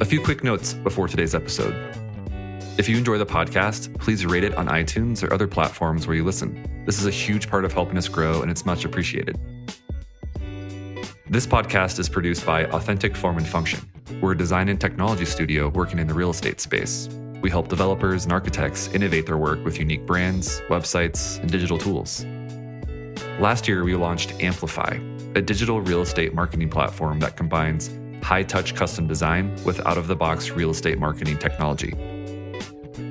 A few quick notes before today's episode. If you enjoy the podcast, please rate it on iTunes or other platforms where you listen. This is a huge part of helping us grow, and it's much appreciated. This podcast is produced by Authentic Form and Function. We're a design and technology studio working in the real estate space. We help developers and architects innovate their work with unique brands, websites, and digital tools. Last year, we launched Amplify, a digital real estate marketing platform that combines high touch custom design with out of the box real estate marketing technology.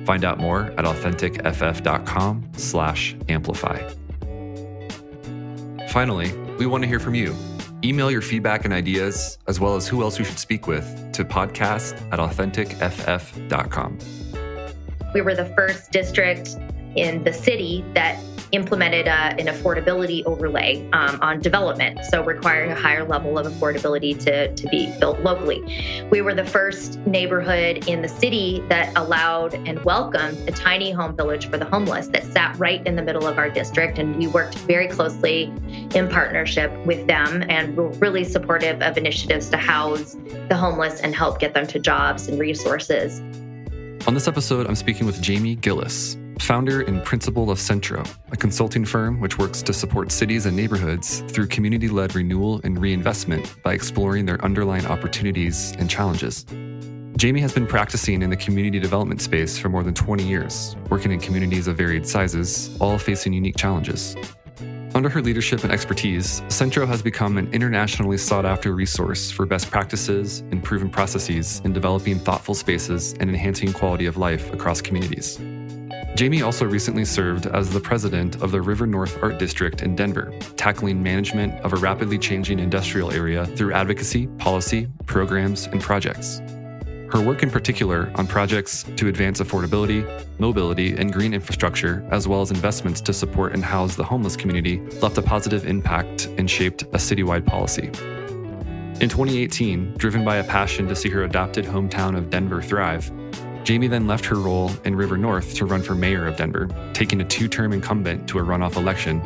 Find out more at authenticff.com slash amplify. Finally, we want to hear from you. Email your feedback and ideas, as well as who else you should speak with, to podcast at authenticff.com. We were the first district in the city that implemented uh, an affordability overlay um, on development, so requiring a higher level of affordability to, to be built locally. We were the first neighborhood in the city that allowed and welcomed a tiny home village for the homeless that sat right in the middle of our district. And we worked very closely in partnership with them and were really supportive of initiatives to house the homeless and help get them to jobs and resources. On this episode, I'm speaking with Jamie Giellis, founder and principal of Centro, a consulting firm which works to support cities and neighborhoods through community led renewal and reinvestment by exploring their underlying opportunities and challenges. Jamie has been practicing in the community development space for more than 20 years, working in communities of varied sizes, all facing unique challenges. Under her leadership and expertise, Centro has become an internationally sought after resource for best practices and proven processes in developing thoughtful spaces and enhancing quality of life across communities. Jamie also recently served as the president of the River North Art District in Denver, tackling management of a rapidly changing industrial area through advocacy, policy, programs, and projects. Her work in particular on projects to advance affordability, mobility, and green infrastructure, as well as investments to support and house the homeless community, left a positive impact and shaped a citywide policy. In 2018, driven by a passion to see her adopted hometown of Denver thrive, Jamie then left her role in River North to run for mayor of Denver, taking a two term incumbent to a runoff election,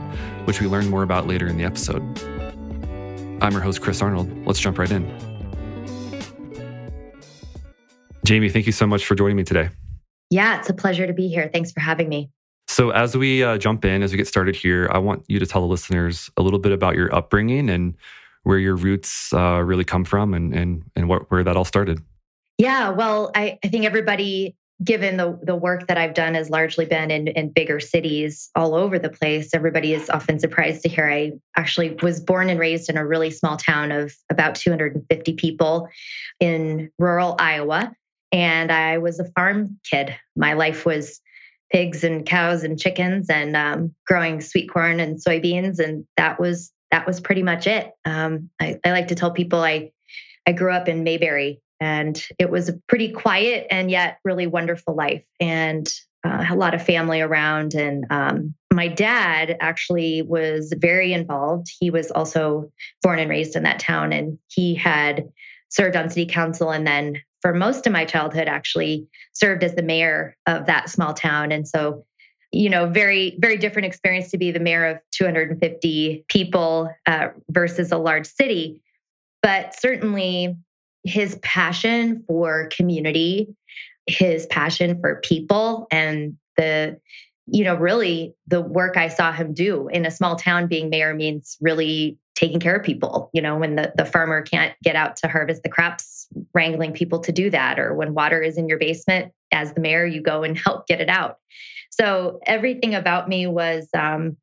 which we learn more about later in the episode. I'm your host, Chris Arnold. Let's jump right in. Jamie, thank you so much for joining me today. Yeah, it's a pleasure to be here. Thanks for having me. So, as we uh, jump in, as we get started here, I want you to tell the listeners a little bit about your upbringing and where your roots uh, really come from and, and, and what, where that all started. Yeah, well, I, I think everybody, given the, the work that I've done, has largely been in, in bigger cities all over the place. Everybody is often surprised to hear I actually was born and raised in a really small town of about 250 people in rural Iowa. And I was a farm kid. My life was pigs and cows and chickens and um, growing sweet corn and soybeans. And that was that was pretty much it. Um, I, I like to tell people I I grew up in Mayberry, and it was a pretty quiet and yet really wonderful life and uh, a lot of family around. And um, my dad actually was very involved. He was also born and raised in that town and he had served on city council and then for most of my childhood actually served as the mayor of that small town. And so you know very very different experience to be the mayor of 250 people uh, versus a large city. But certainly his passion for community, his passion for people, and the you know, really the work I saw him do in a small town being mayor means really taking care of people. You know, when the, the farmer can't get out to harvest the crops, wrangling people to do that, or when water is in your basement, as the mayor, you go and help get it out. So everything about me was um,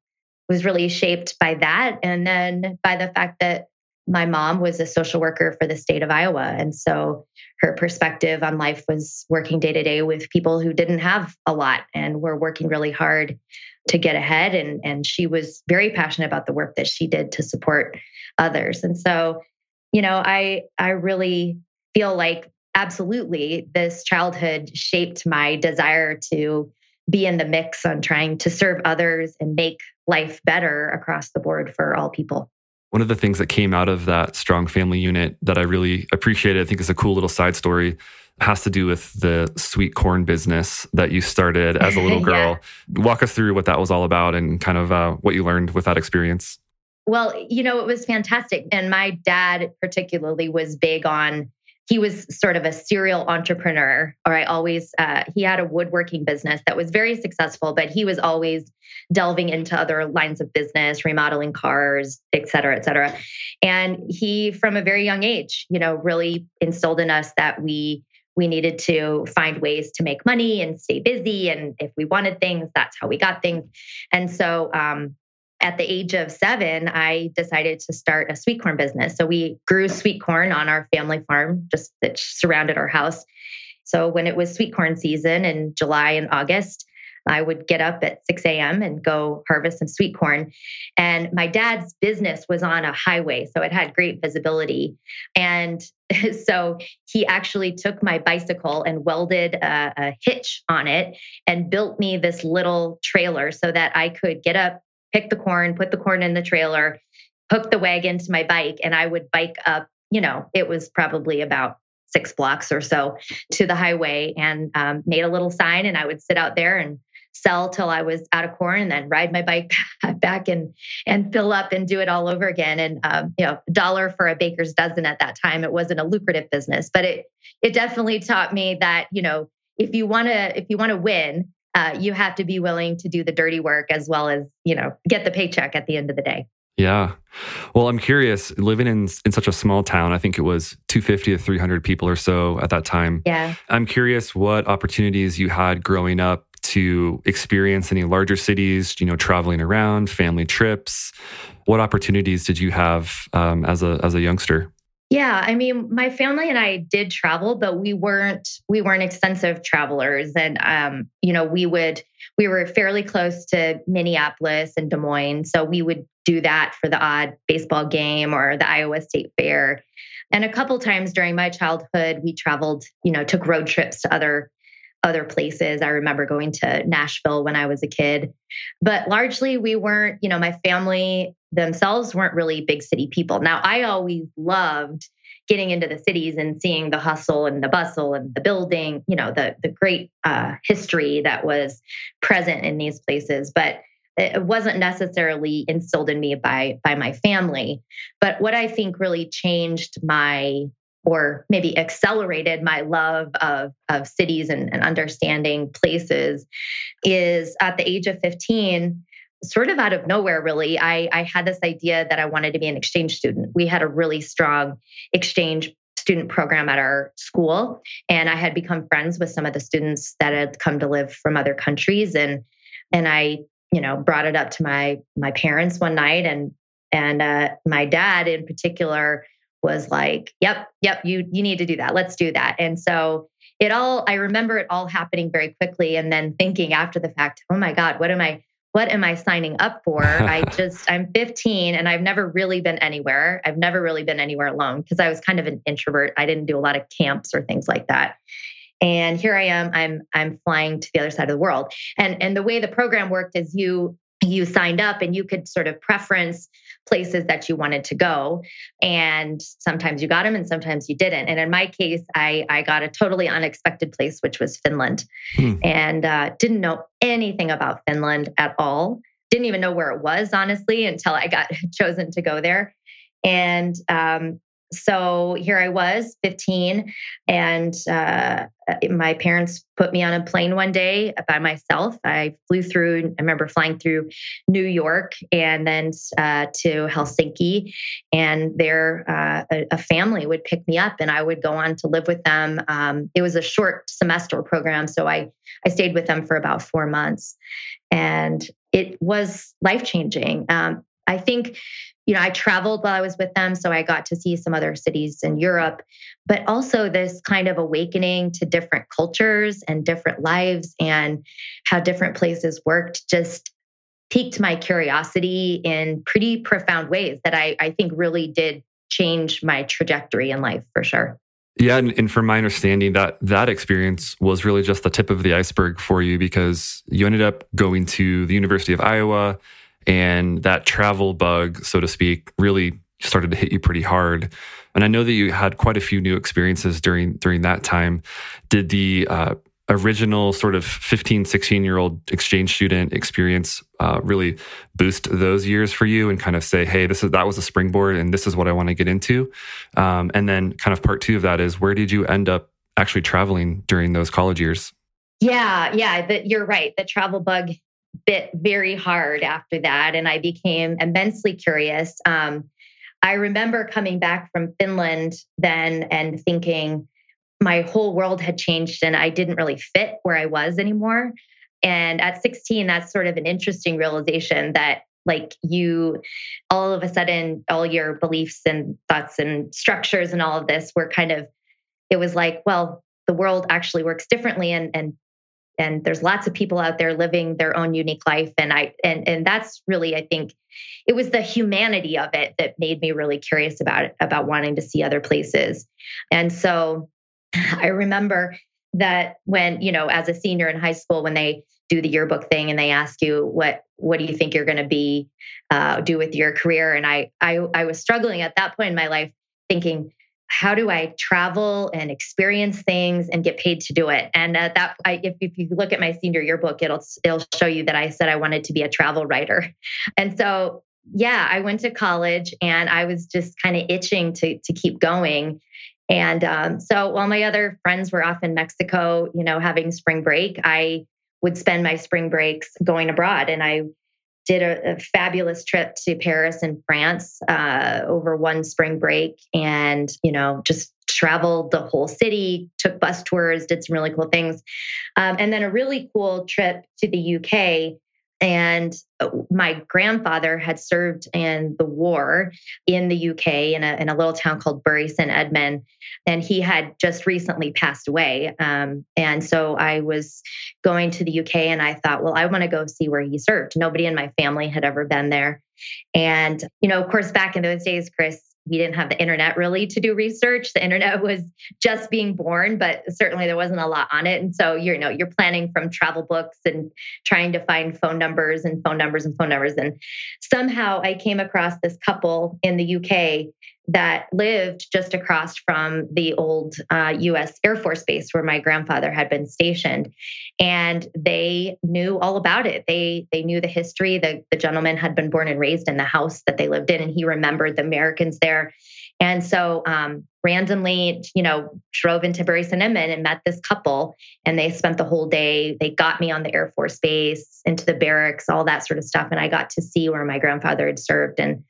was really shaped by that, and then by the fact that my mom was a social worker for the state of Iowa. And so her perspective on life was working day to day with people who didn't have a lot and were working really hard to get ahead. And, and she was very passionate about the work that she did to support others. And so, you know, I I really feel like absolutely this childhood shaped my desire to be in the mix on trying to serve others and make life better across the board for all people. One of the things that came out of that strong family unit that I really appreciated, I think is a cool little side story, has to do with the sweet corn business that you started as a little girl. yeah. Walk us through what that was all about and kind of uh, what you learned with that experience. Well, you know, it was fantastic. And my dad, particularly, was big on he was sort of a serial entrepreneur or i always uh, he had a woodworking business that was very successful but he was always delving into other lines of business remodeling cars et cetera et cetera. And he from a very young age you know really instilled in us that we we needed to find ways to make money and stay busy and if we wanted things that's how we got things. And so um, at the age of seven, I decided to start a sweet corn business. So we grew sweet corn on our family farm, just that surrounded our house. So when it was sweet corn season in July and August, I would get up at 6 a.m. and go harvest some sweet corn. And my dad's business was on a highway, so it had great visibility. And so he actually took my bicycle and welded a, a hitch on it and built me this little trailer so that I could get up pick the corn, put the corn in the trailer, hook the wagon to my bike, and I would bike up, you know, it was probably about six blocks or so to the highway and um, made a little sign. And I would sit out there and sell till I was out of corn and then ride my bike back and and fill up and do it all over again. And um, you know, dollar for a baker's dozen at that time. It wasn't a lucrative business, but it it definitely taught me that you know if you want to if you want to win, uh, you have to be willing to do the dirty work as well as you know get the paycheck at the end of the day. Yeah. Well i'm curious living in in such a small town i think it was 250 to 300 people or so at that time. Yeah. I'm curious what opportunities you had growing up to experience any larger cities you know traveling around family trips. What opportunities did you have um, as a as a youngster yeah, I mean, my family and I did travel, but we weren't we weren't extensive travelers, and um, you know, we would we were fairly close to Minneapolis and Des Moines, so we would do that for the odd baseball game or the Iowa State Fair. And a couple times during my childhood, we traveled, you know, took road trips to other other places. I remember going to Nashville when I was a kid, but largely we weren't, you know, my family themselves weren't really big city people. Now, I always loved getting into the cities and seeing the hustle and the bustle and the building, you know, the the great uh, history that was present in these places, but it wasn't necessarily instilled in me by by my family. But what I think really changed my or maybe accelerated my love of, of cities and, and understanding places is at the age of 15 sort of out of nowhere really I, I had this idea that i wanted to be an exchange student we had a really strong exchange student program at our school and i had become friends with some of the students that had come to live from other countries and and i you know brought it up to my my parents one night and and uh, my dad in particular was like, "Yep, yep, you you need to do that. Let's do that." And so it all I remember it all happening very quickly and then thinking after the fact, "Oh my god, what am I what am I signing up for? I just I'm 15 and I've never really been anywhere. I've never really been anywhere alone because I was kind of an introvert. I didn't do a lot of camps or things like that." And here I am I'm I'm flying to the other side of the world. And and the way the program worked is you you signed up and you could sort of preference places that you wanted to go. And sometimes you got them and sometimes you didn't. And in my case i i got a totally unexpected place which was finland. Hmm. and uh, didn't know anything about finland at all. Didn't even know where it was honestly until i got chosen to go there. And um, so here I was, 15, and uh, my parents put me on a plane one day by myself. I flew through, I remember flying through New York and then uh, to Helsinki. And there, uh, a, a, family would pick me up and I would go on to live with them. Um, it was a short semester program. So I, I stayed with them for about four months. And it was life changing. Um, I think you know, I traveled while I was with them. So I got to see some other cities in Europe, but also this kind of awakening to different cultures and different lives and how different places worked just piqued my curiosity in pretty profound ways that I, I think really did change my trajectory in life for sure. Yeah, and, and, from my understanding, that that experience was really just the tip of the iceberg for you because you ended up going to the University of Iowa and that travel bug, so to speak, really started to hit you pretty hard. And I know that you had quite a few new experiences during during that time. Did the uh, original sort of 15, 16 year old exchange student experience uh, really boost those years for you and kind of say, hey, this is that was a springboard and this is what I want to get into? Um, and then kind of part two of that is where did you end up actually traveling during those college years? Yeah, yeah, that you're right. The travel bug bit very hard after that, and I became immensely curious. Um, I remember coming back from Finland then and thinking my whole world had changed and I didn't really fit where I was anymore. And at 16, that's sort of an interesting realization that like you all of a sudden all your beliefs and thoughts and structures and all of this were kind of it was like well the world actually works differently and and and there's lots of people out there living their own unique life. And i and and that's really i think it was the humanity of it that made me really curious about it about wanting to see other places. And so i remember that when you know as a senior in high school when they do the yearbook thing and they ask you what what do you think you're going to be uh, do with your career? And I, I i was struggling at that point in my life thinking how do I travel and experience things and get paid to do it? And uh, that, I, if, if you look at my senior yearbook, it'll it'll show you that I said I wanted to be a travel writer, and so yeah, I went to college and I was just kind of itching to to keep going. And um, so while my other friends were off in Mexico, you know, having spring break, I would spend my spring breaks going abroad, and I did a, a, fabulous trip to Paris and France uh, over one spring break and, you know, just traveled the whole city, took bus tours, did some really cool things. Um, and then a really cool trip to the UK and uh, my grandfather had served in the war in the UK in a, in a little town called Bury St. Edmund. And he had just recently passed away. Um, and so I was going to the UK and I thought, well, I want to go see where he served. Nobody in my family had ever been there. And, you know, of course, back in those days, Chris, we didn't have the internet really to do research. The internet was just being born, but certainly there wasn't a lot on it. And so you're, know, you're planning from travel books and trying to find phone numbers and phone numbers and phone numbers. And somehow I came across this couple in the UK that lived just across from the old uh, US Air Force Base where my grandfather had been stationed. And they knew all about it. They they knew the history. The, the gentleman had been born and raised in the house that they lived in, and he remembered the Americans there. And so um, randomly, you know, drove into Bury and met this couple. And they spent the whole day. They got me on the Air Force Base, into the barracks, all that sort of stuff. And I got to see where my grandfather had served. And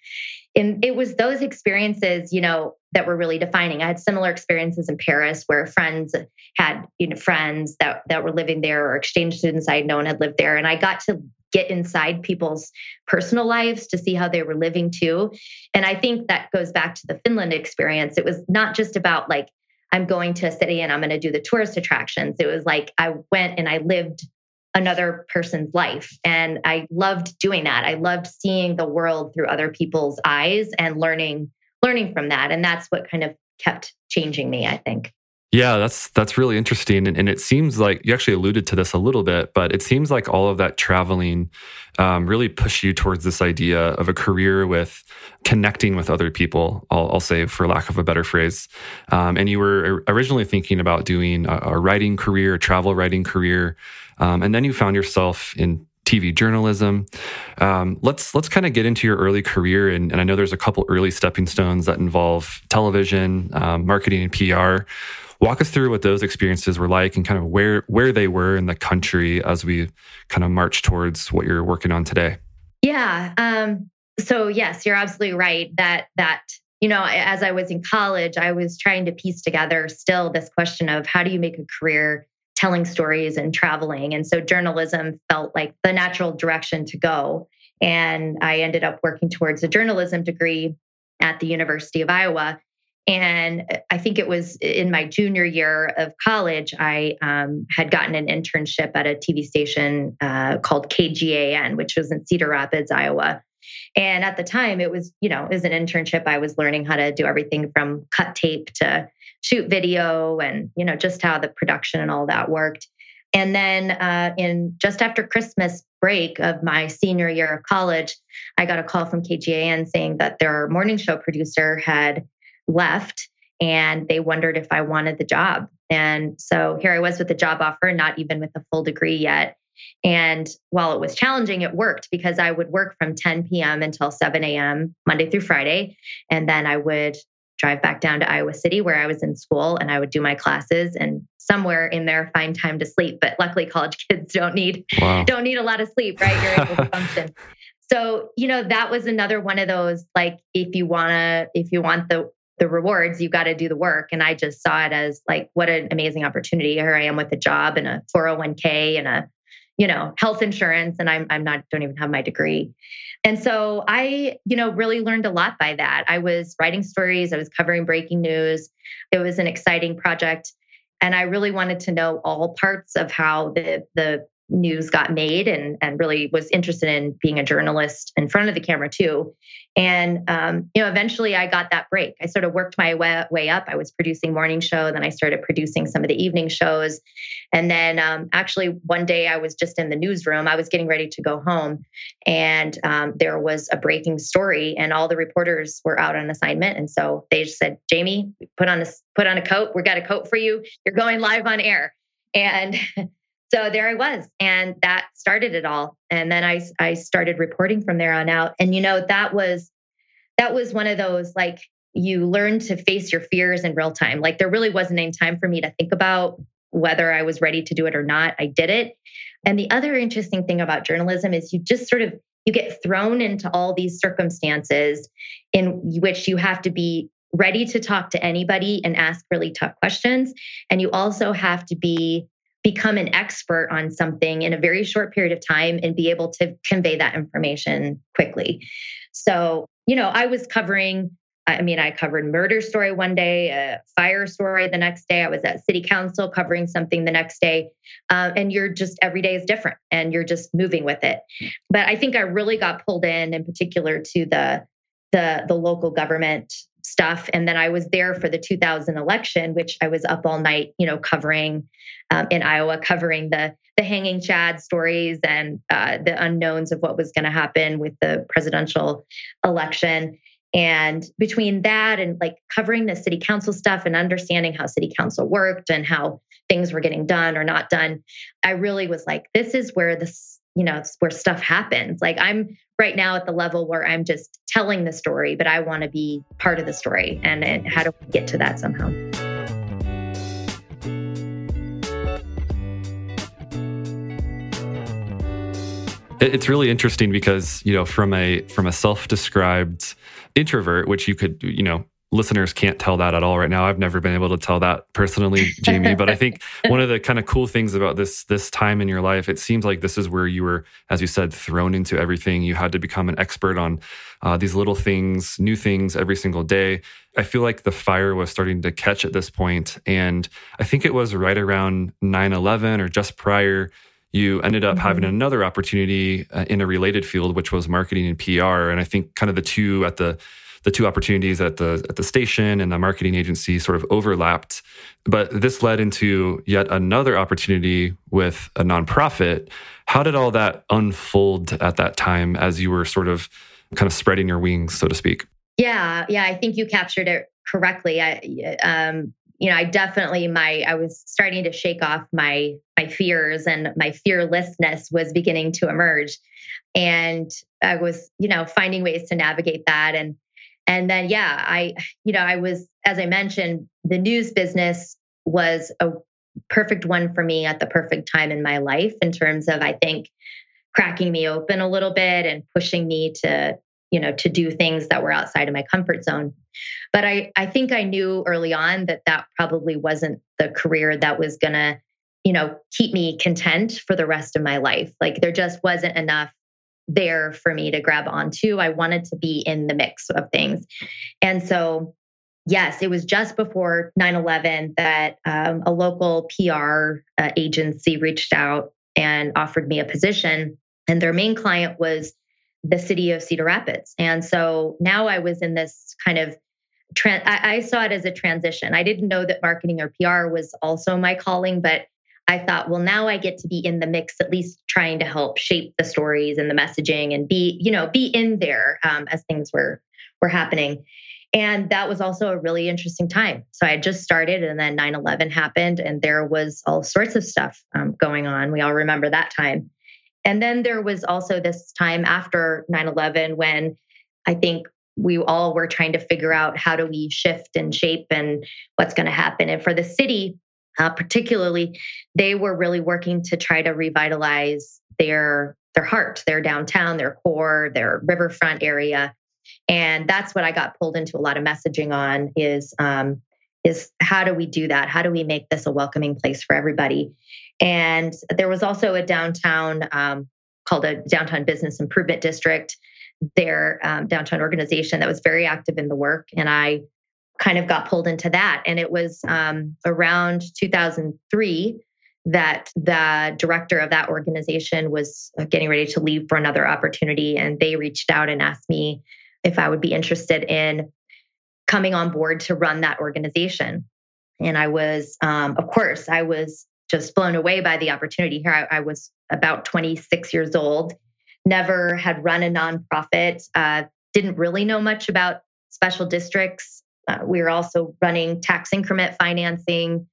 and it was those experiences, you know, that were really defining. I had similar experiences in Paris where friends had, you know, friends that that were living there or exchange students I had known had lived there. And I got to get inside people's personal lives to see how they were living too. And I think that goes back to the Finland experience. It was not just about like, I'm going to a city and I'm going to do the tourist attractions. It was like I went and I lived another person's life. And I loved doing that. I loved seeing the world through other people's eyes and learning learning from that. And that's what kind of kept changing me, I think. Yeah, that's that's really interesting, and, and, it seems like you actually alluded to this a little bit, but it seems like all of that traveling um, really pushed you towards this idea of a career with connecting with other people. I'll, I'll say, for lack of a better phrase, um, and you were originally thinking about doing a, a writing career, a travel writing career, um, and then you found yourself in TV journalism. Um, let's let's kind of get into your early career, and, and, I know there's a couple early stepping stones that involve television, um, marketing, and PR. Walk us through what those experiences were like and kind of where where they were in the country as we kind of march towards what you're working on today. Yeah. Um, so yes, you're absolutely right that that you know as I was in college, I was trying to piece together still this question of how do you make a career telling stories and traveling, and so journalism felt like the natural direction to go. And I ended up working towards a journalism degree at the University of Iowa. And I think it was in my junior year of college, I um, had gotten an internship at a TV station uh, called KGAN, which was in Cedar Rapids, Iowa. And at the time, it was, you know, as an internship, I was learning how to do everything from cut tape to shoot video and, you know, just how the production and all that worked. And then uh, in just after Christmas break of my senior year of college, I got a call from KGAN saying that their morning show producer had left and they wondered if I wanted the job. And so here I was with a job offer, not even with a full degree yet. And while it was challenging, it worked because I would work from 10 p.m. until 7 a.m. Monday through Friday. And then I would drive back down to Iowa City where I was in school and I would do my classes and somewhere in there find time to sleep. But luckily college kids don't need wow. don't need a lot of sleep, right? You're able to function. So, you know, that was another one of those like if you wanna if you want the the rewards, you got to do the work. And I just saw it as like, what an amazing opportunity. Here I am with a job and a 401k and a, you know, health insurance. And I'm, I'm not, don't even have my degree. And so I, you know, really learned a lot by that. I was writing stories, I was covering breaking news. It was an exciting project. And I really wanted to know all parts of how the, the news got made and, and really was interested in being a journalist in front of the camera too. And, um, you know, eventually I got that break. I sort of worked my way, way up. I was producing morning show. Then I started producing some of the evening shows. And then um, actually one day I was just in the newsroom. I was getting ready to go home and um, there was a breaking story and all the reporters were out on assignment. And so they said, Jamie, put on a, put on a coat. We got a coat for you. You're going live on air. And so there I was, and that started it all. And then I I started reporting from there on out. And you know that was that was one of those like you learn to face your fears in real time. Like there really wasn't any time for me to think about whether I was ready to do it or not. I did it. And the other interesting thing about journalism is you just sort of you get thrown into all these circumstances in which you have to be ready to talk to anybody and ask really tough questions and you also have to be become an expert on something in a very short period of time and be able to convey that information quickly. So, you know, I was covering I mean, I covered murder story one day, a fire story the next day. I was at city council covering something the next day. Uh, and you're just every day is different and you're just moving with it. But I think I really got pulled in, in particular, to the the the local government stuff. And then I was there for the 2000 election, which I was up all night, you know, covering um, in Iowa, covering the the hanging Chad stories and uh, the unknowns of what was going to happen with the presidential election. And between that and like covering the city council stuff and understanding how city council worked and how things were getting done or not done, I really was like, this is where this you know, where stuff happens. Like I'm right now at the level where I'm just telling the story, but I want to be part of the story. And how do we get to that somehow? It's really interesting because, you know, from a from a self-described introvert, which you could, you know, listeners can't tell that at all right now. I've never been able to tell that personally, Jamie. but I think one of the kind of cool things about this this time in your life, it seems like this is where you were, as you said, thrown into everything. You had to become an expert on uh, these little things, new things every single day. I feel like the fire was starting to catch at this point, and I think it was right around 9-11 or just prior. You ended up mm-hmm. having another opportunity uh, in a related field, which was marketing and PR. And I think kind of the two at the the two opportunities at the at the station and the marketing agency sort of overlapped. But this led into yet another opportunity with a nonprofit. How did all that unfold at that time as you were sort of kind of spreading your wings, so to speak? Yeah, yeah, I think you captured it correctly. I, um, you know, I definitely my I was starting to shake off my my fears and my fearlessness was beginning to emerge, and I was you know finding ways to navigate that and and then, yeah, I, you know, I was, as I mentioned, the news business was a perfect one for me at the perfect time in my life in terms of, I think, cracking me open a little bit and pushing me to, you know, to do things that were outside of my comfort zone. But I, I think I knew early on that that probably wasn't the career that was going to, you know, keep me content for the rest of my life. Like there just wasn't enough there for me to grab onto. I wanted to be in the mix of things. And so, yes, it was just before 9 11 that um, a local PR uh, agency reached out and offered me a position. And their main client was the city of Cedar Rapids. And so now I was in this kind of I, I saw it as a transition. I didn't know that marketing or PR was also my calling, but I thought, well, now I get to be in the mix, at least trying to help shape the stories and the messaging and be, you know, be in there um, as things were were happening. And that was also a really interesting time. So I had just started, and then 9 11 happened, and there was all sorts of stuff um, going on. We all remember that time. And then there was also this time after 9 11 when I think we all were trying to figure out how do we shift and shape and what's going to happen. And for the city, uh, particularly, they were really working to try to revitalize their their heart, their downtown, their core, their riverfront area, and that's what I got pulled into a lot of messaging on is um, is how do we do that? How do we make this a welcoming place for everybody? And there was also a downtown um, called a downtown business improvement district their um, downtown organization that was very active in the work. And I kind of got pulled into that. And it was um, around 2003 that the director of that organization was uh, getting ready to leave for another opportunity. And they reached out and asked me if I would be interested in coming on board to run that organization. And I was, um, of course, I was just blown away by the opportunity here. I, I was about 26 years old never had run a nonprofit, uh, didn't really know much about special districts. Uh, we were also running tax increment financing.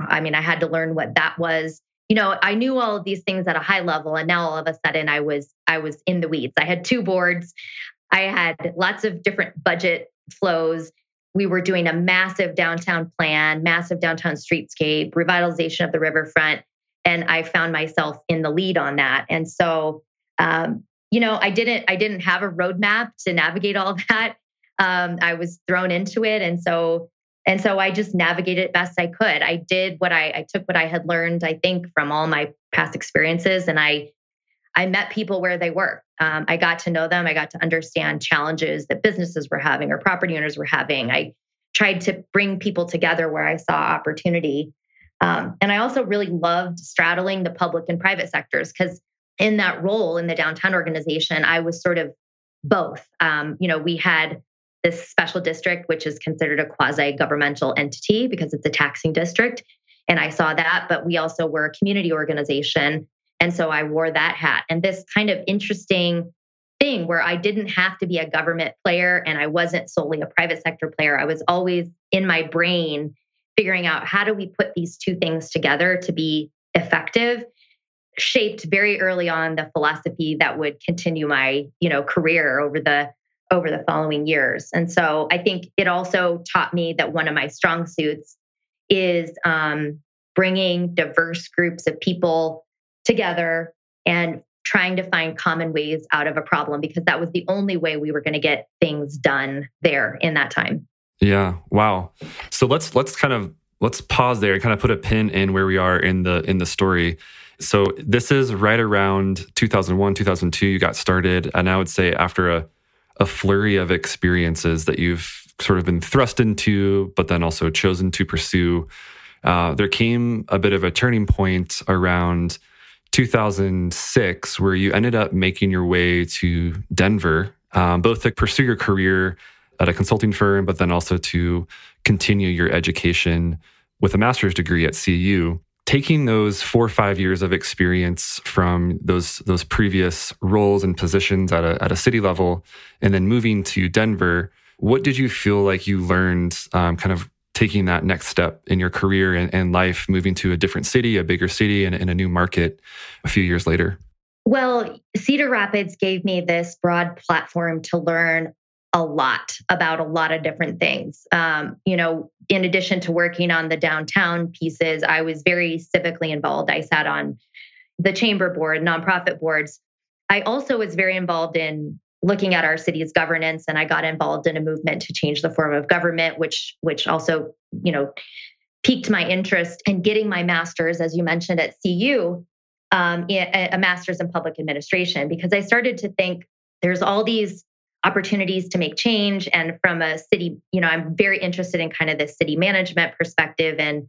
I mean, I had to learn what that was. You know, I knew all of these things at a high level, and now all of a sudden, I was I was in the weeds. I had two boards. I had lots of different budget flows. We were doing a massive downtown plan, massive downtown streetscape, revitalization of the riverfront, and I found myself in the lead on that. And so um, you know, I didn't I didn't have a roadmap to navigate all that. Um, I was thrown into it, and so and so I just navigated it best I could. I did what I, I took what I had learned, I think, from all my past experiences, and I I met people where they were. Um, I got to know them. I got to understand challenges that businesses were having or property owners were having. I tried to bring people together where I saw opportunity. Um, and I also really loved straddling the public and private sectors because in that role in the downtown organization, I was sort of both. Um, you know, we had this special district, which is considered a quasi governmental entity because it's a taxing district. And I saw that, but we also were a community organization. And so I wore that hat. And this kind of interesting thing where I didn't have to be a government player and I wasn't solely a private sector player. I was always in my brain figuring out how do we put these two things together to be effective shaped very early on the philosophy that would continue my you know career over the over the following years. And so i think it also taught me that one of my strong suits is um, bringing diverse groups of people together and trying to find common ways out of a problem because that was the only way we were going to get things done there in that time. Yeah wow. So let's let's kind of let's pause there and kind of put a pin in where we are in the in the story. So this is right around 2001, 2002, you got started. And I would say after a, a flurry of experiences that you've sort of been thrust into, but then also chosen to pursue, uh, there came a bit of a turning point around 2006 where you ended up making your way to Denver, um, both to pursue your career at a consulting firm, but then also to continue your education with a master's degree at CU taking those four or five years of experience from those those previous roles and positions at a, at a city level and then moving to denver what did you feel like you learned um, kind of taking that next step in your career and, and life moving to a different city a bigger city and, and a new market a few years later? Well cedar rapids gave me this broad platform to learn a lot about a lot of different things. Um, you know, in addition to working on the downtown pieces, I was very civically involved. I sat on the chamber board, nonprofit boards. I also was very involved in looking at our city's governance and I got involved in a movement to change the form of government which which also, you know, piqued my interest in getting my masters as you mentioned at CU um, a master's in public administration because I started to think there's all these opportunities to make change. And from a city, you know, I'm very interested in kind of the city management perspective and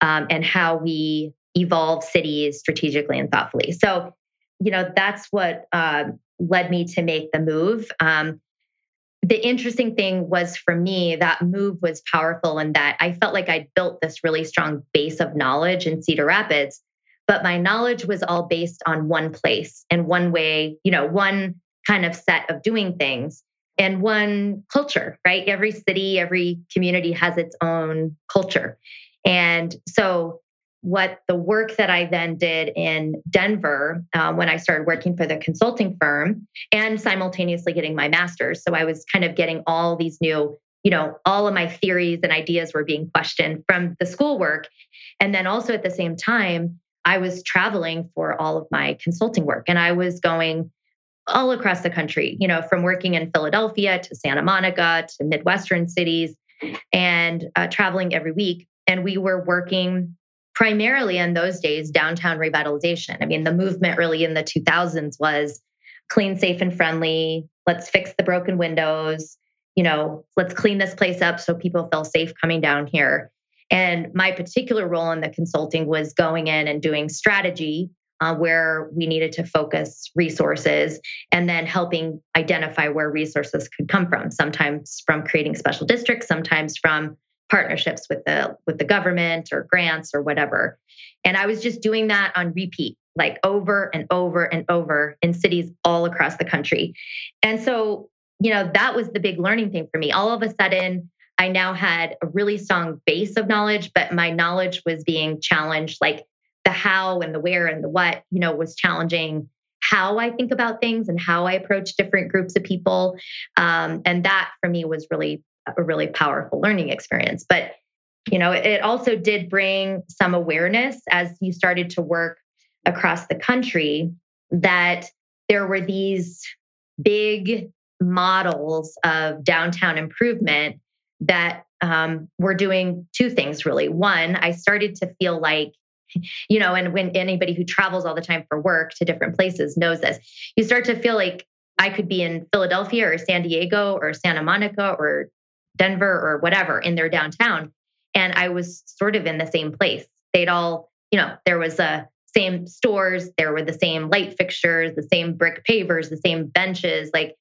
um, and how we evolve cities strategically and thoughtfully. So, you know, that's what uh, led me to make the move. Um, the interesting thing was for me that move was powerful in that I felt like I built this really strong base of knowledge in Cedar Rapids, but my knowledge was all based on one place and one way, you know, one kind of set of doing things. and one culture, right? Every city, every community has its own culture. And so, what the work that I then did in Denver um, when I started working for the consulting firm and simultaneously getting my master's. So, I was kind of getting all these new, you know, all of my theories and ideas were being questioned from the schoolwork. And then also at the same time, I was traveling for all of my consulting work and I was going all across the country, you know, from working in Philadelphia to Santa Monica to Midwestern cities and uh, traveling every week. And we were working primarily in those days downtown revitalization. I mean, the movement really in the 2000s was clean, safe, and friendly. Let's fix the broken windows. You know, let's clean this place up so people feel safe coming down here. And my particular role in the consulting was going in and doing strategy uh, where we needed to focus resources and then helping identify where resources could come from sometimes from creating special districts sometimes from partnerships with the with the government or grants or whatever. And i was just doing that on repeat like over and over and over in cities all across the country. And so you know that was the big learning thing for me. All of a sudden i now had a really strong base of knowledge but my knowledge was being challenged like the how and the where and the what, you know, was challenging how I think about things and how I approach different groups of people. Um, and that for me was really a really powerful learning experience. But, you know, it also did bring some awareness as you started to work across the country that there were these big models of downtown improvement that um, were doing two things really. One, I started to feel like you know, and when anybody who travels all the time for work to different places knows this, you start to feel like I could be in Philadelphia or San Diego or Santa Monica or Denver or whatever in their downtown. And I was sort of in the same place. They'd all, you know, there was a same stores, there were the same light fixtures, the same brick pavers, the same benches. Like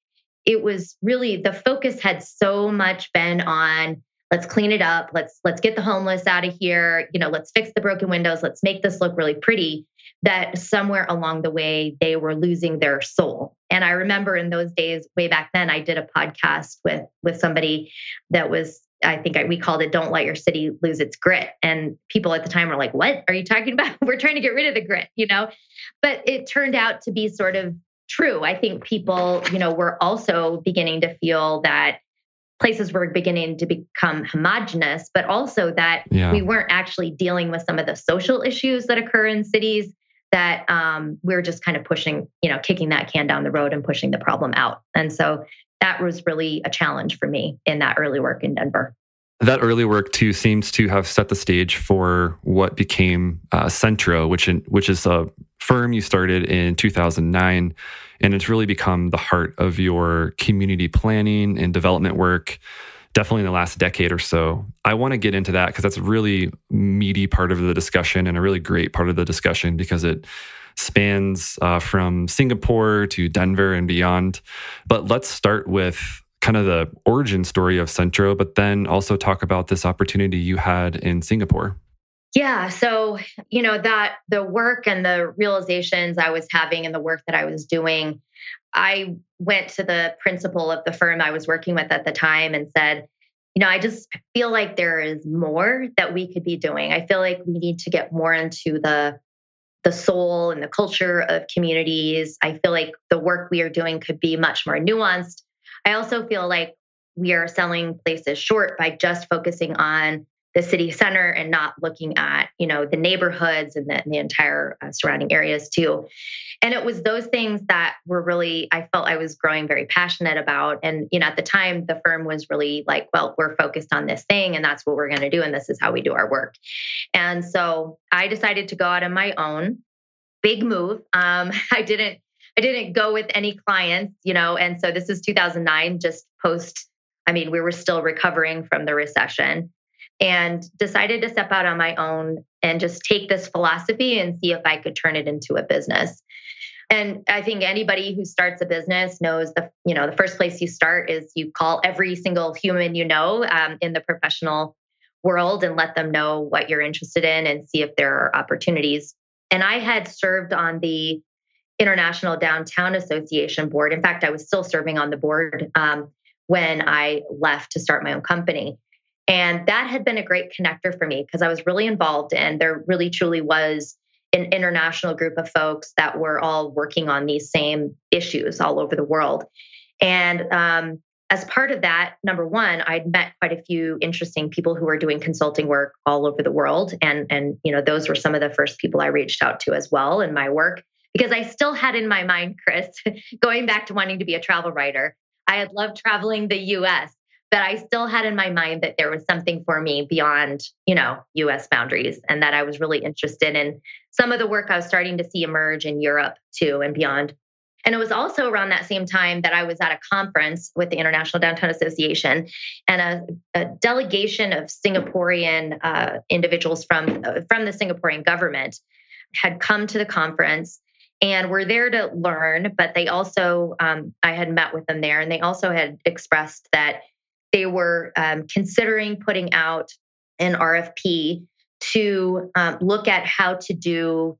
it was really the focus had so much been on let's clean it up. Let's let's get the homeless out of here. You know let's fix the broken windows. Let's make this look really pretty. That somewhere along the way they were losing their soul. And i remember in those days way back then i did a podcast with with somebody that was i think I, we called it don't let your city lose its grit. And people at the time were like what are you talking about? We're trying to get rid of the grit you know? But it turned out to be sort of true. I think people you know were also beginning to feel that places were beginning to become homogenous, but also that yeah. we weren't actually dealing with some of the social issues that occur in cities that um, we are just kind of pushing, you know, kicking that can down the road and pushing the problem out. And so that was really a challenge for me in that early work in Denver. That early work too seems to have set the stage for what became uh, Centro, which in, which is a firm you started in 2009 and it's really become the heart of your community planning and development work definitely in the last decade or so. I want to get into that because that's a really meaty part of the discussion and a really great part of the discussion because it spans uh, from Singapore to Denver and beyond. But let's start with kind of the origin story of Centro, but then also talk about this opportunity you had in Singapore. Yeah. So, you know, that the work and the realizations I was having and the work that I was doing, I went to the principal of the firm I was working with at the time and said, you know, I just feel like there is more that we could be doing. I feel like we need to get more into the the soul and the culture of communities. I feel like the work we are doing could be much more nuanced. I also feel like we are selling places short by just focusing on the city center and not looking at you know the neighborhoods and the, and the entire uh, surrounding areas too. And it was those things that were really i felt i was growing very passionate about. And you know at the time the firm was really like well we're focused on this thing and that's what we're going to do and this is how we do our work. And so i decided to go out on my own. Big move. Um, i didn't i didn't go with any clients you know and so this is 2009 just post i mean we were still recovering from the recession and decided to step out on my own and just take this philosophy and see if I could turn it into a business. And I think anybody who starts a business knows the you know the first place you start is you call every single human you know um, in the professional world and let them know what you're interested in and see if there are opportunities. And I had served on the International Downtown Association board. In fact, I was still serving on the board um, when I left to start my own company. And that had been a great connector for me because I was really involved and there really truly was an international group of folks that were all working on these same issues all over the world. And um, as part of that, number one, I'd met quite a few interesting people who were doing consulting work all over the world. And, and you know, those were some of the first people I reached out to as well in my work because I still had in my mind, Chris, going back to wanting to be a travel writer, I had loved traveling the US, but I still had in my mind that there was something for me beyond, you know, US boundaries and that I was really interested in some of the work I was starting to see emerge in Europe too and beyond. And it was also around that same time that I was at a conference with the International Downtown Association, and a, a delegation of Singaporean uh, individuals from uh, from the Singaporean government had come to the conference and were there to learn. But they also, um, I had met with them there, and they also had expressed that they were um, considering putting out an RFP to um, look at how to do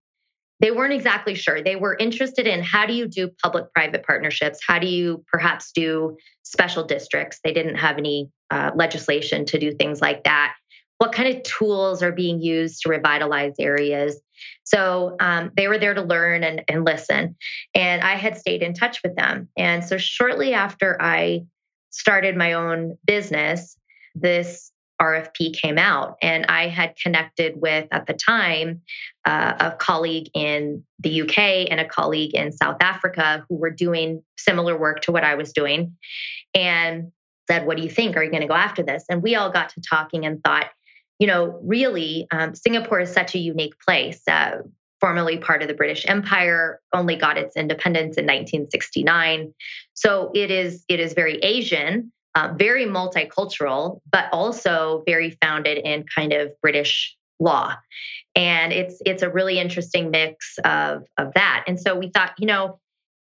they weren't exactly sure. They were interested in how do you do public private partnerships? How do you perhaps do special districts? They didn't have any uh, legislation to do things like that. What kind of tools are being used to revitalize areas? So um, they were there to learn and, and listen. And I had stayed in touch with them. And so shortly after I started my own business, this RFP came out. And I had connected with, at the time, uh, a colleague in the UK and a colleague in South Africa who were doing similar work to what I was doing and said, What do you think? Are you going to go after this? And we all got to talking and thought, you know, really, um, Singapore is such a unique place. Uh, formerly part of the British Empire, only got its independence in 1969. So it is it is very Asian, uh, very multicultural, but also very founded in kind of British law. And it's it's a really interesting mix of of that. And so we thought, you know,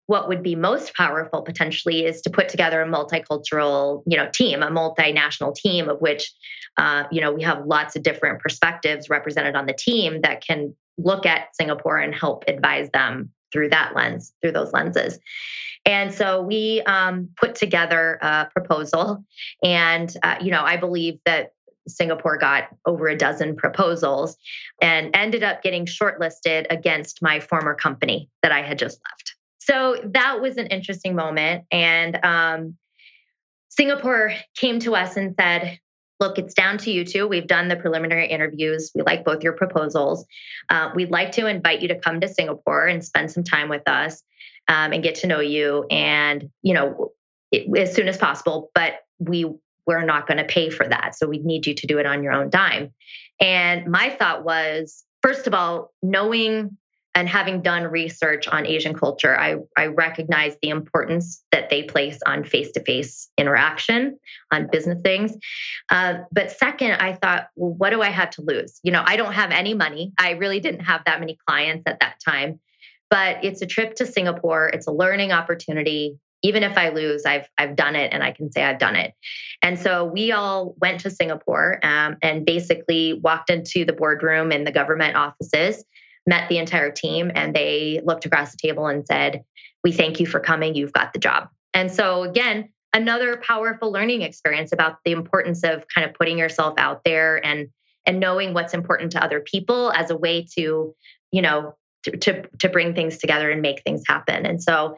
what would be most powerful potentially is to put together a multicultural, you know, team, a multinational team of which, uh, you know, we have lots of different perspectives represented on the team that can look at Singapore and help advise them through that lens, through those lenses. And so we um, put together a proposal. And, uh, you know, I believe that Singapore got over a dozen proposals and ended up getting shortlisted against my former company that I had just left. So that was an interesting moment. And um, Singapore came to us and said, look, it's down to you two. We've done the preliminary interviews. We like both your proposals. Uh, we'd like to invite you to come to Singapore and spend some time with us um, and get to know you and, you know, it, as soon as possible. But we we're not going to pay for that. So we need you to do it on your own dime. And my thought was, first of all, knowing and having done research on Asian culture, I, I recognize the importance that they place on face to face interaction on business things. Uh, but second, I thought, well, what do I have to lose? You know, I don't have any money. I really didn't have that many clients at that time, but it's a trip to Singapore. It's a learning opportunity. Even if I lose, I've I've done it, and I can say I've done it. And so we all went to Singapore um, and basically walked into the boardroom in the government offices met the entire team and they looked across the table and said, We thank you for coming. You've got the job. And so, again, another powerful learning experience about the importance of kind of putting yourself out there and and knowing what's important to other people as a way to you know to, to, to bring things together and make things happen and so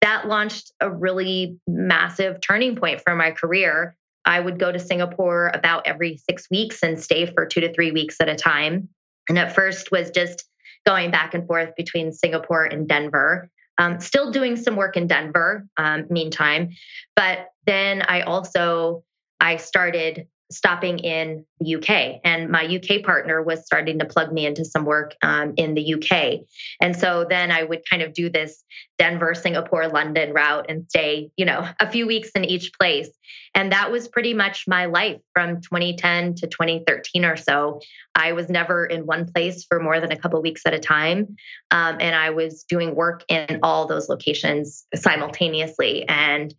that launched a really massive turning point for my career i would go to singapore about every six weeks and stay for two to three weeks at a time and at first was just going back and forth between Singapore and Denver. Um, still doing some work in Denver, um, meantime, but then I also I started stopping in the UK. And my UK partner was starting to plug me into some work um, in the UK. And so then I would kind of do this Denver, Singapore, London route and stay, you know, a few weeks in each place. And that was pretty much my life from 2010 to 2013 or so. I was never in one place for more than a couple weeks at a time. Um, and I was doing work in all those locations simultaneously. And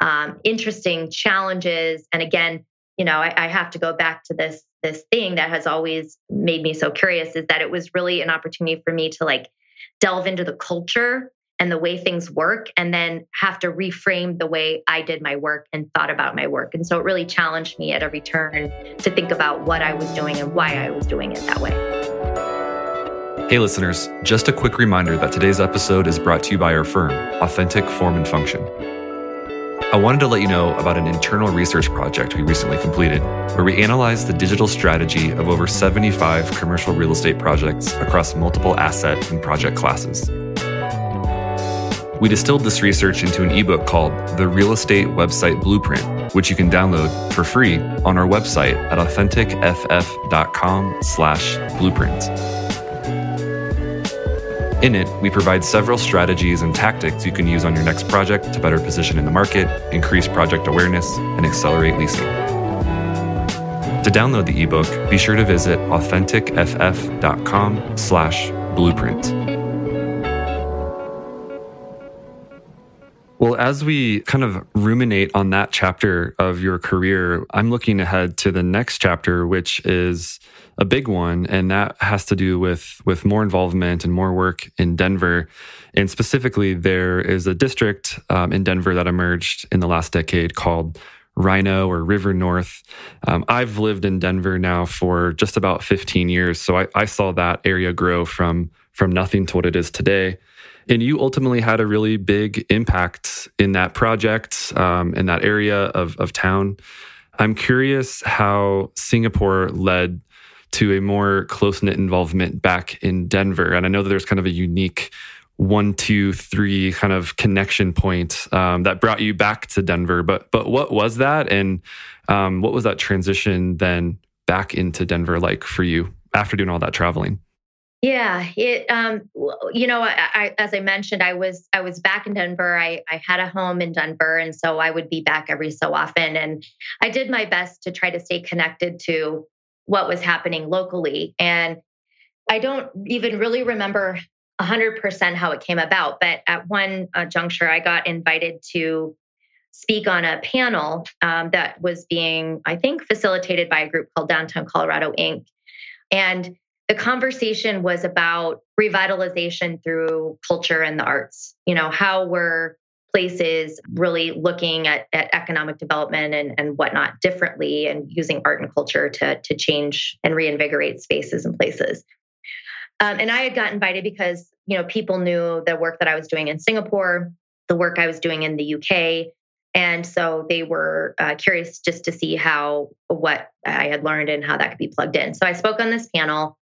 um, interesting challenges. And again, you know, I, I have to go back to this this thing that has always made me so curious is that it was really an opportunity for me to like delve into the culture and the way things work, and then have to reframe the way I did my work and thought about my work. And so it really challenged me at every turn to think about what I was doing and why I was doing it that way. Hey, listeners, just a quick reminder that today's episode is brought to you by our firm, Authentic Form and Function. I wanted to let you know about an internal research project we recently completed, where we analyzed the digital strategy of over 75 commercial real estate projects across multiple asset and project classes. We distilled this research into an ebook called The Real Estate Website Blueprint, which you can download for free on our website at authenticff.com/blueprint. In it, we provide several strategies and tactics you can use on your next project to better position in the market, increase project awareness, and accelerate leasing. To download the ebook, be sure to visit authenticff.com slash blueprint. Well, as we kind of ruminate on that chapter of your career, I'm looking ahead to the next chapter, which is a big one, and that has to do with with more involvement and more work in Denver. And specifically, there is a district um, in Denver that emerged in the last decade called RiNo or River North. Um, I've lived in Denver now for just about 15 years, so I, I saw that area grow from from nothing to what it is today. And you ultimately had a really big impact in that project, um, in that area of, of town. I'm curious how Singapore led to a more close knit involvement back in Denver. And I know that there's kind of a unique one, two, three kind of connection point um, that brought you back to Denver. But but what was that, and um, what was that transition then back into Denver like for you after doing all that traveling? Yeah, it um you know, I, I, as I mentioned I was I was back in Denver. I I had a home in Denver and so I would be back every so often and I did my best to try to stay connected to what was happening locally. And I don't even really remember 100% how it came about, but at one uh, juncture, I got invited to speak on a panel um, that was being, I think, facilitated by a group called Downtown Colorado Inc. And the conversation was about revitalization through culture and the arts. You know, how we're places really looking at, at economic development and, and whatnot differently and using art and culture to, to change and reinvigorate spaces and places. Um, and I had got invited because, you know, people knew the work that I was doing in Singapore, the work I was doing in the UK. And so they were uh, curious just to see how, what I had learned and how that could be plugged in. So I spoke on this panel.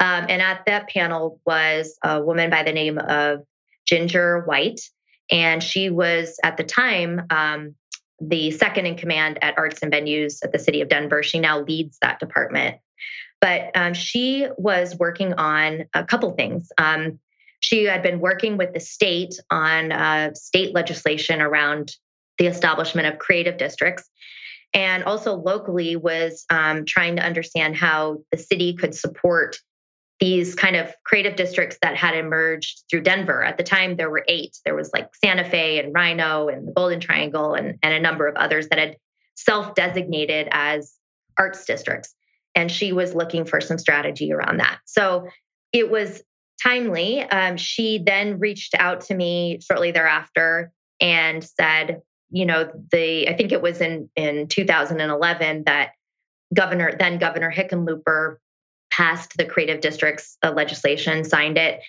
Um, and at that panel was a woman by the name of Ginger White. And she was at the time um, the second in command at arts and venues at the city of Denver. She now leads that department. But um, she was working on a couple things. Um, she had been working with the state on uh, state legislation around the establishment of creative districts and also locally was um, trying to understand how the city could support these kind of creative districts that had emerged through Denver. At the time, there were eight. There was like Santa Fe and RiNo and the Golden Triangle and, and a number of others that had self designated as arts districts. And she was looking for some strategy around that. So it was timely. Um, she then reached out to me shortly thereafter and said, you know, the I think it was in in 2011 that Governor then Governor Hickenlooper passed the creative districts uh, legislation, signed it,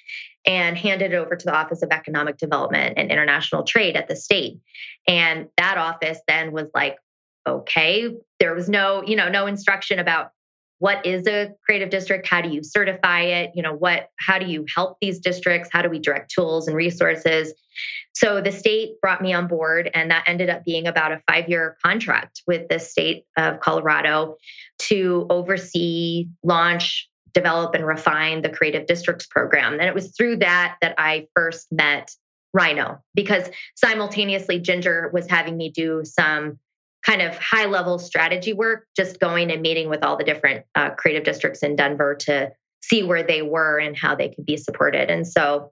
and handed it over to the Office of Economic Development and International Trade at the state. And that office then was like, okay, there was no, you know, no instruction about what is a creative district? How do you certify it? You know what how do you help these districts? How do we direct tools and resources? So the state brought me on board and that ended up being about a 5 year contract with the state of Colorado to oversee launch develop and refine the creative districts program and it was through that that I first met RiNo because simultaneously Ginger was having me do some kind of high level strategy work, just going and meeting with all the different uh, creative districts in Denver to see where they were and how they could be supported. And so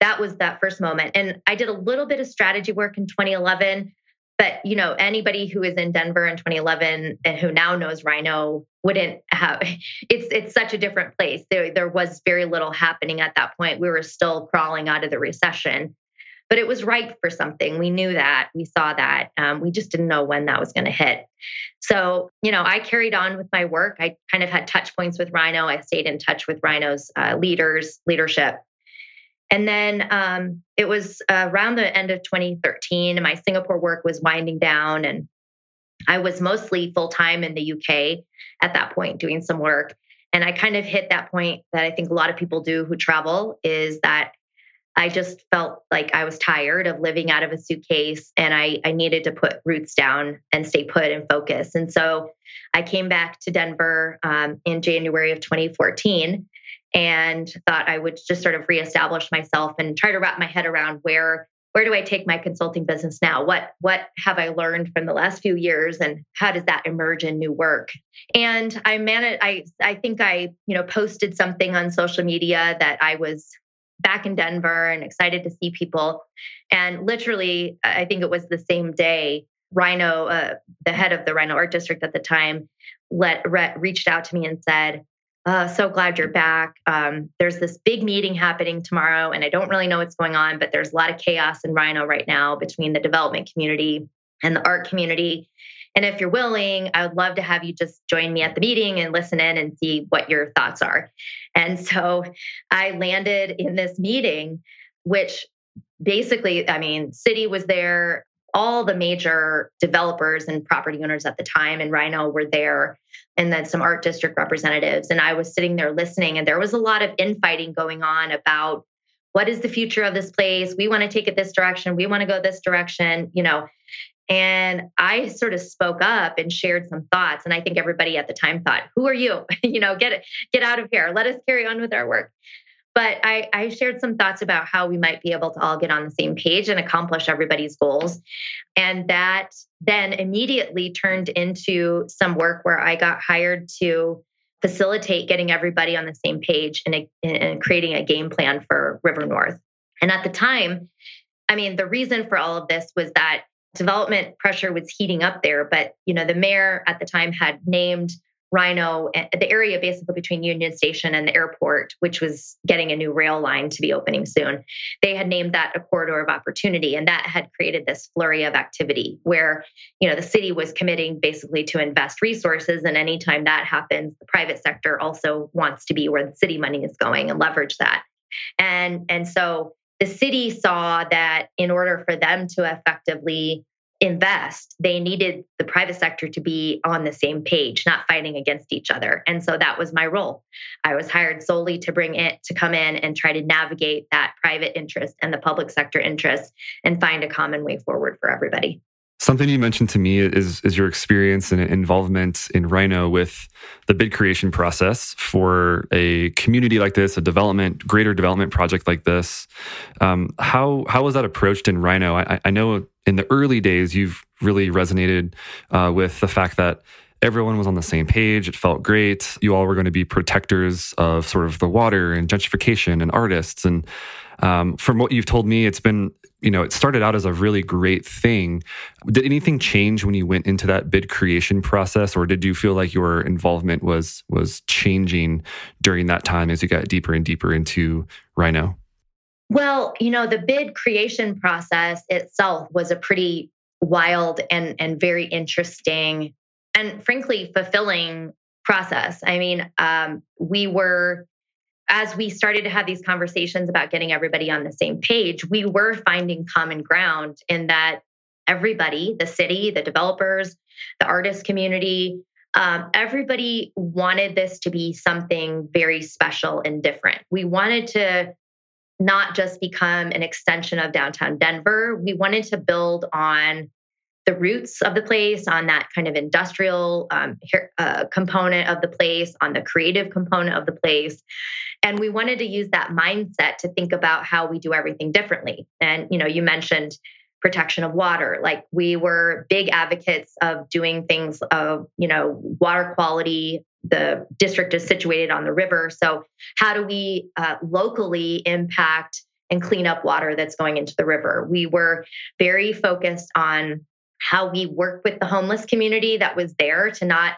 that was that first moment. And I did a little bit of strategy work in 2011. But you know, anybody who is in Denver in 2011 and who now knows RiNo wouldn't have. It's it's such a different place. There there was very little happening at that point. We were still crawling out of the recession. but it was ripe for something. We knew that. We saw that. Um, we just didn't know when that was going to hit. So, you know, I carried on with my work. I kind of had touch points with RiNo. I stayed in touch with RiNo's uh, leaders, leadership. And then um, it was around the end of 2013, my Singapore work was winding down, and I was mostly full time in the UK at that point doing some work. And I kind of hit that point that I think a lot of people do who travel is that I just felt like I was tired of living out of a suitcase and I, I needed to put roots down and stay put and focus. And so I came back to Denver um, in January of 2014 and thought I would just sort of reestablish myself and try to wrap my head around where where do I take my consulting business now? What what have I learned from the last few years and how does that emerge in new work? And I managed I I think I, you know, posted something on social media that I was back in Denver and excited to see people. And literally, I think it was the same day, RiNo, uh, the head of the RiNo Art District at the time, let re- reached out to me and said, uh, so glad you're back. Um, there's this big meeting happening tomorrow, and I don't really know what's going on, but there's a lot of chaos in RiNo right now between the development community and the art community. And if you're willing, I would love to have you just join me at the meeting and listen in and see what your thoughts are. And so I landed in this meeting, which basically, I mean, City was there, all the major developers and property owners at the time and RiNo were there, and then some art district representatives. And I was sitting there listening, and there was a lot of infighting going on about what is the future of this place? We want to take it this direction. We want to go this direction, you know. And I sort of spoke up and shared some thoughts. And I think everybody at the time thought, who are you? you know, get get out of here. Let us carry on with our work. But I, I shared some thoughts about how we might be able to all get on the same page and accomplish everybody's goals. And that then immediately turned into some work where I got hired to facilitate getting everybody on the same page and, and creating a game plan for River North. And at the time, I mean, the reason for all of this was that development pressure was heating up there, but you know, the mayor at the time had named RiNo, eh, the area basically between Union Station and the airport, which was getting a new rail line to be opening soon. They had named that a corridor of opportunity, and that had created this flurry of activity where, you know, the city was committing basically to invest resources, and anytime that happens, the private sector also wants to be where the city money is going and leverage that. And and so the city saw that in order for them to effectively invest, they needed the private sector to be on the same page, not fighting against each other. And so that was my role. I was hired solely to bring it to come in and try to navigate that private interest and the public sector interest and find a common way forward for everybody. Something you mentioned to me is is your experience and involvement in RiNo with the bid creation process for a community like this, a development, greater development project like this. Um, how how was that approached in RiNo? I, I, know in the early days you've really resonated uh, with the fact that everyone was on the same page. It felt great. You all were going to be protectors of sort of the water and gentrification and artists. And um, from what you've told me, it's been you know, it started out as a really great thing. Did anything change when you went into that bid creation process, or did you feel like your involvement was was changing during that time as you got deeper and deeper into RiNo? Well, you know, the bid creation process itself was a pretty wild and and very interesting and frankly fulfilling process. I mean, um, we were as we started to have these conversations about getting everybody on the same page, we were finding common ground in that everybody, the city, the developers, the artist community, um, everybody wanted this to be something very special and different. We wanted to not just become an extension of downtown Denver, we wanted to build on the roots of the place, on that kind of industrial um, uh, component of the place, on the creative component of the place. And we wanted to use that mindset to think about how we do everything differently. And, you know, you mentioned protection of water. Like we were big advocates of doing things of, you know, water quality. The district is situated on the river. So, how do we uh, locally impact and clean up water that's going into the river? We were very focused on how we work with the homeless community that was there to not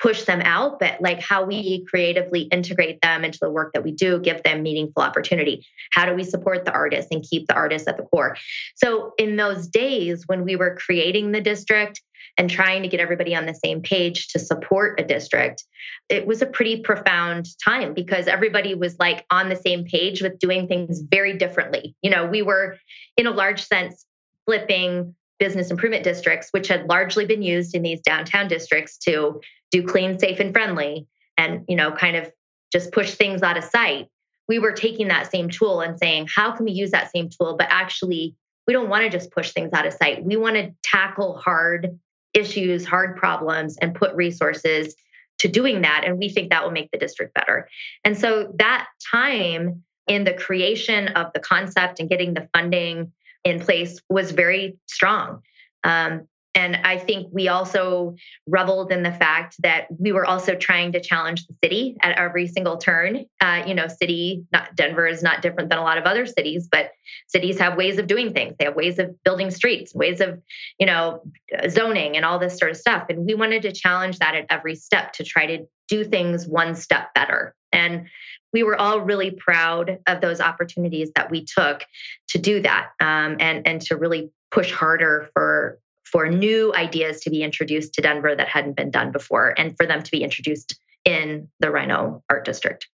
push them out, but like how we creatively integrate them into the work that we do, give them meaningful opportunity. How do we support the artists and keep the artists at the core? So, in those days when we were creating the district and trying to get everybody on the same page to support a district, it was a pretty profound time because everybody was like on the same page with doing things very differently. You know, we were in a large sense flipping business improvement districts, which had largely been used in these downtown districts to do clean, safe, and friendly, and you know, kind of just push things out of sight. We were taking that same tool and saying, how can we use that same tool? But actually, we don't want to just push things out of sight. We want to tackle hard issues, hard problems, and put resources to doing that. And we think that will make the district better. And so that time in the creation of the concept and getting the funding in place was very strong. Um, and I think we also reveled in the fact that we were also trying to challenge the city at every single turn. Uh, you know, city, not Denver is not different than a lot of other cities, but cities have ways of doing things. They have ways of building streets, ways of, you know, zoning and all this sort of stuff. And we wanted to challenge that at every step to try to do things one step better. And we were all really proud of those opportunities that we took to do that um, and, and to really push harder for for new ideas to be introduced to Denver that hadn't been done before and for them to be introduced in the RiNo Art District.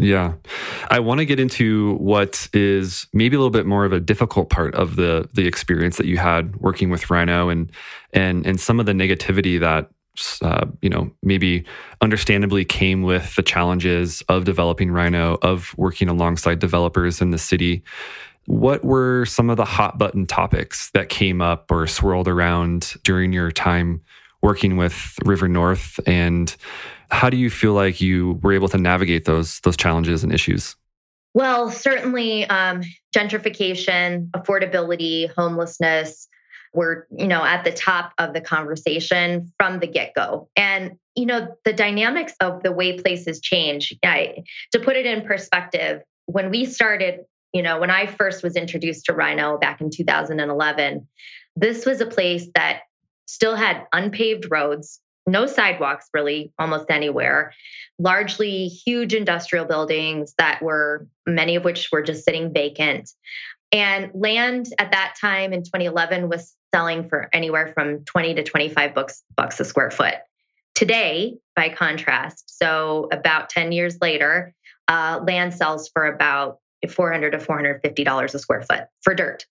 Yeah. I want to get into what is maybe a little bit more of a difficult part of the the experience that you had working with RiNo and and and some of the negativity that uh, you know, maybe understandably came with the challenges of developing RiNo of working alongside developers in the city. What were some of the hot button topics that came up or swirled around during your time working with River North? And how do you feel like you were able to navigate those those challenges and issues? Well, certainly um, gentrification, affordability, homelessness, were, you know, at the top of the conversation from the get go. And, you know, the dynamics of the way places change, I, to put it in perspective, when we started, you know, when I first was introduced to RiNo back in 2011, this was a place that still had unpaved roads, no sidewalks really almost anywhere, largely huge industrial buildings that were many of which were just sitting vacant. And land at that time in 2011 was selling for anywhere from 20 to 25 bucks, bucks a square foot. Today, by contrast, so about 10 years later, uh, land sells for about 400 to 450 dollars a square foot for dirt.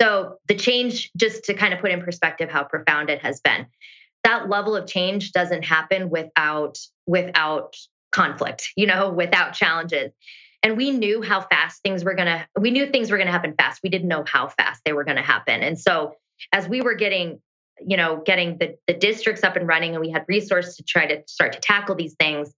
So the change, just to kind of put in perspective how profound it has been, that level of change doesn't happen without without conflict, you know, without challenges. And we knew how fast things were going to we knew things were going to happen fast. We didn't know how fast they were going to happen. And so as we were getting you know getting the, the districts up and running and we had resources to try to start to tackle these things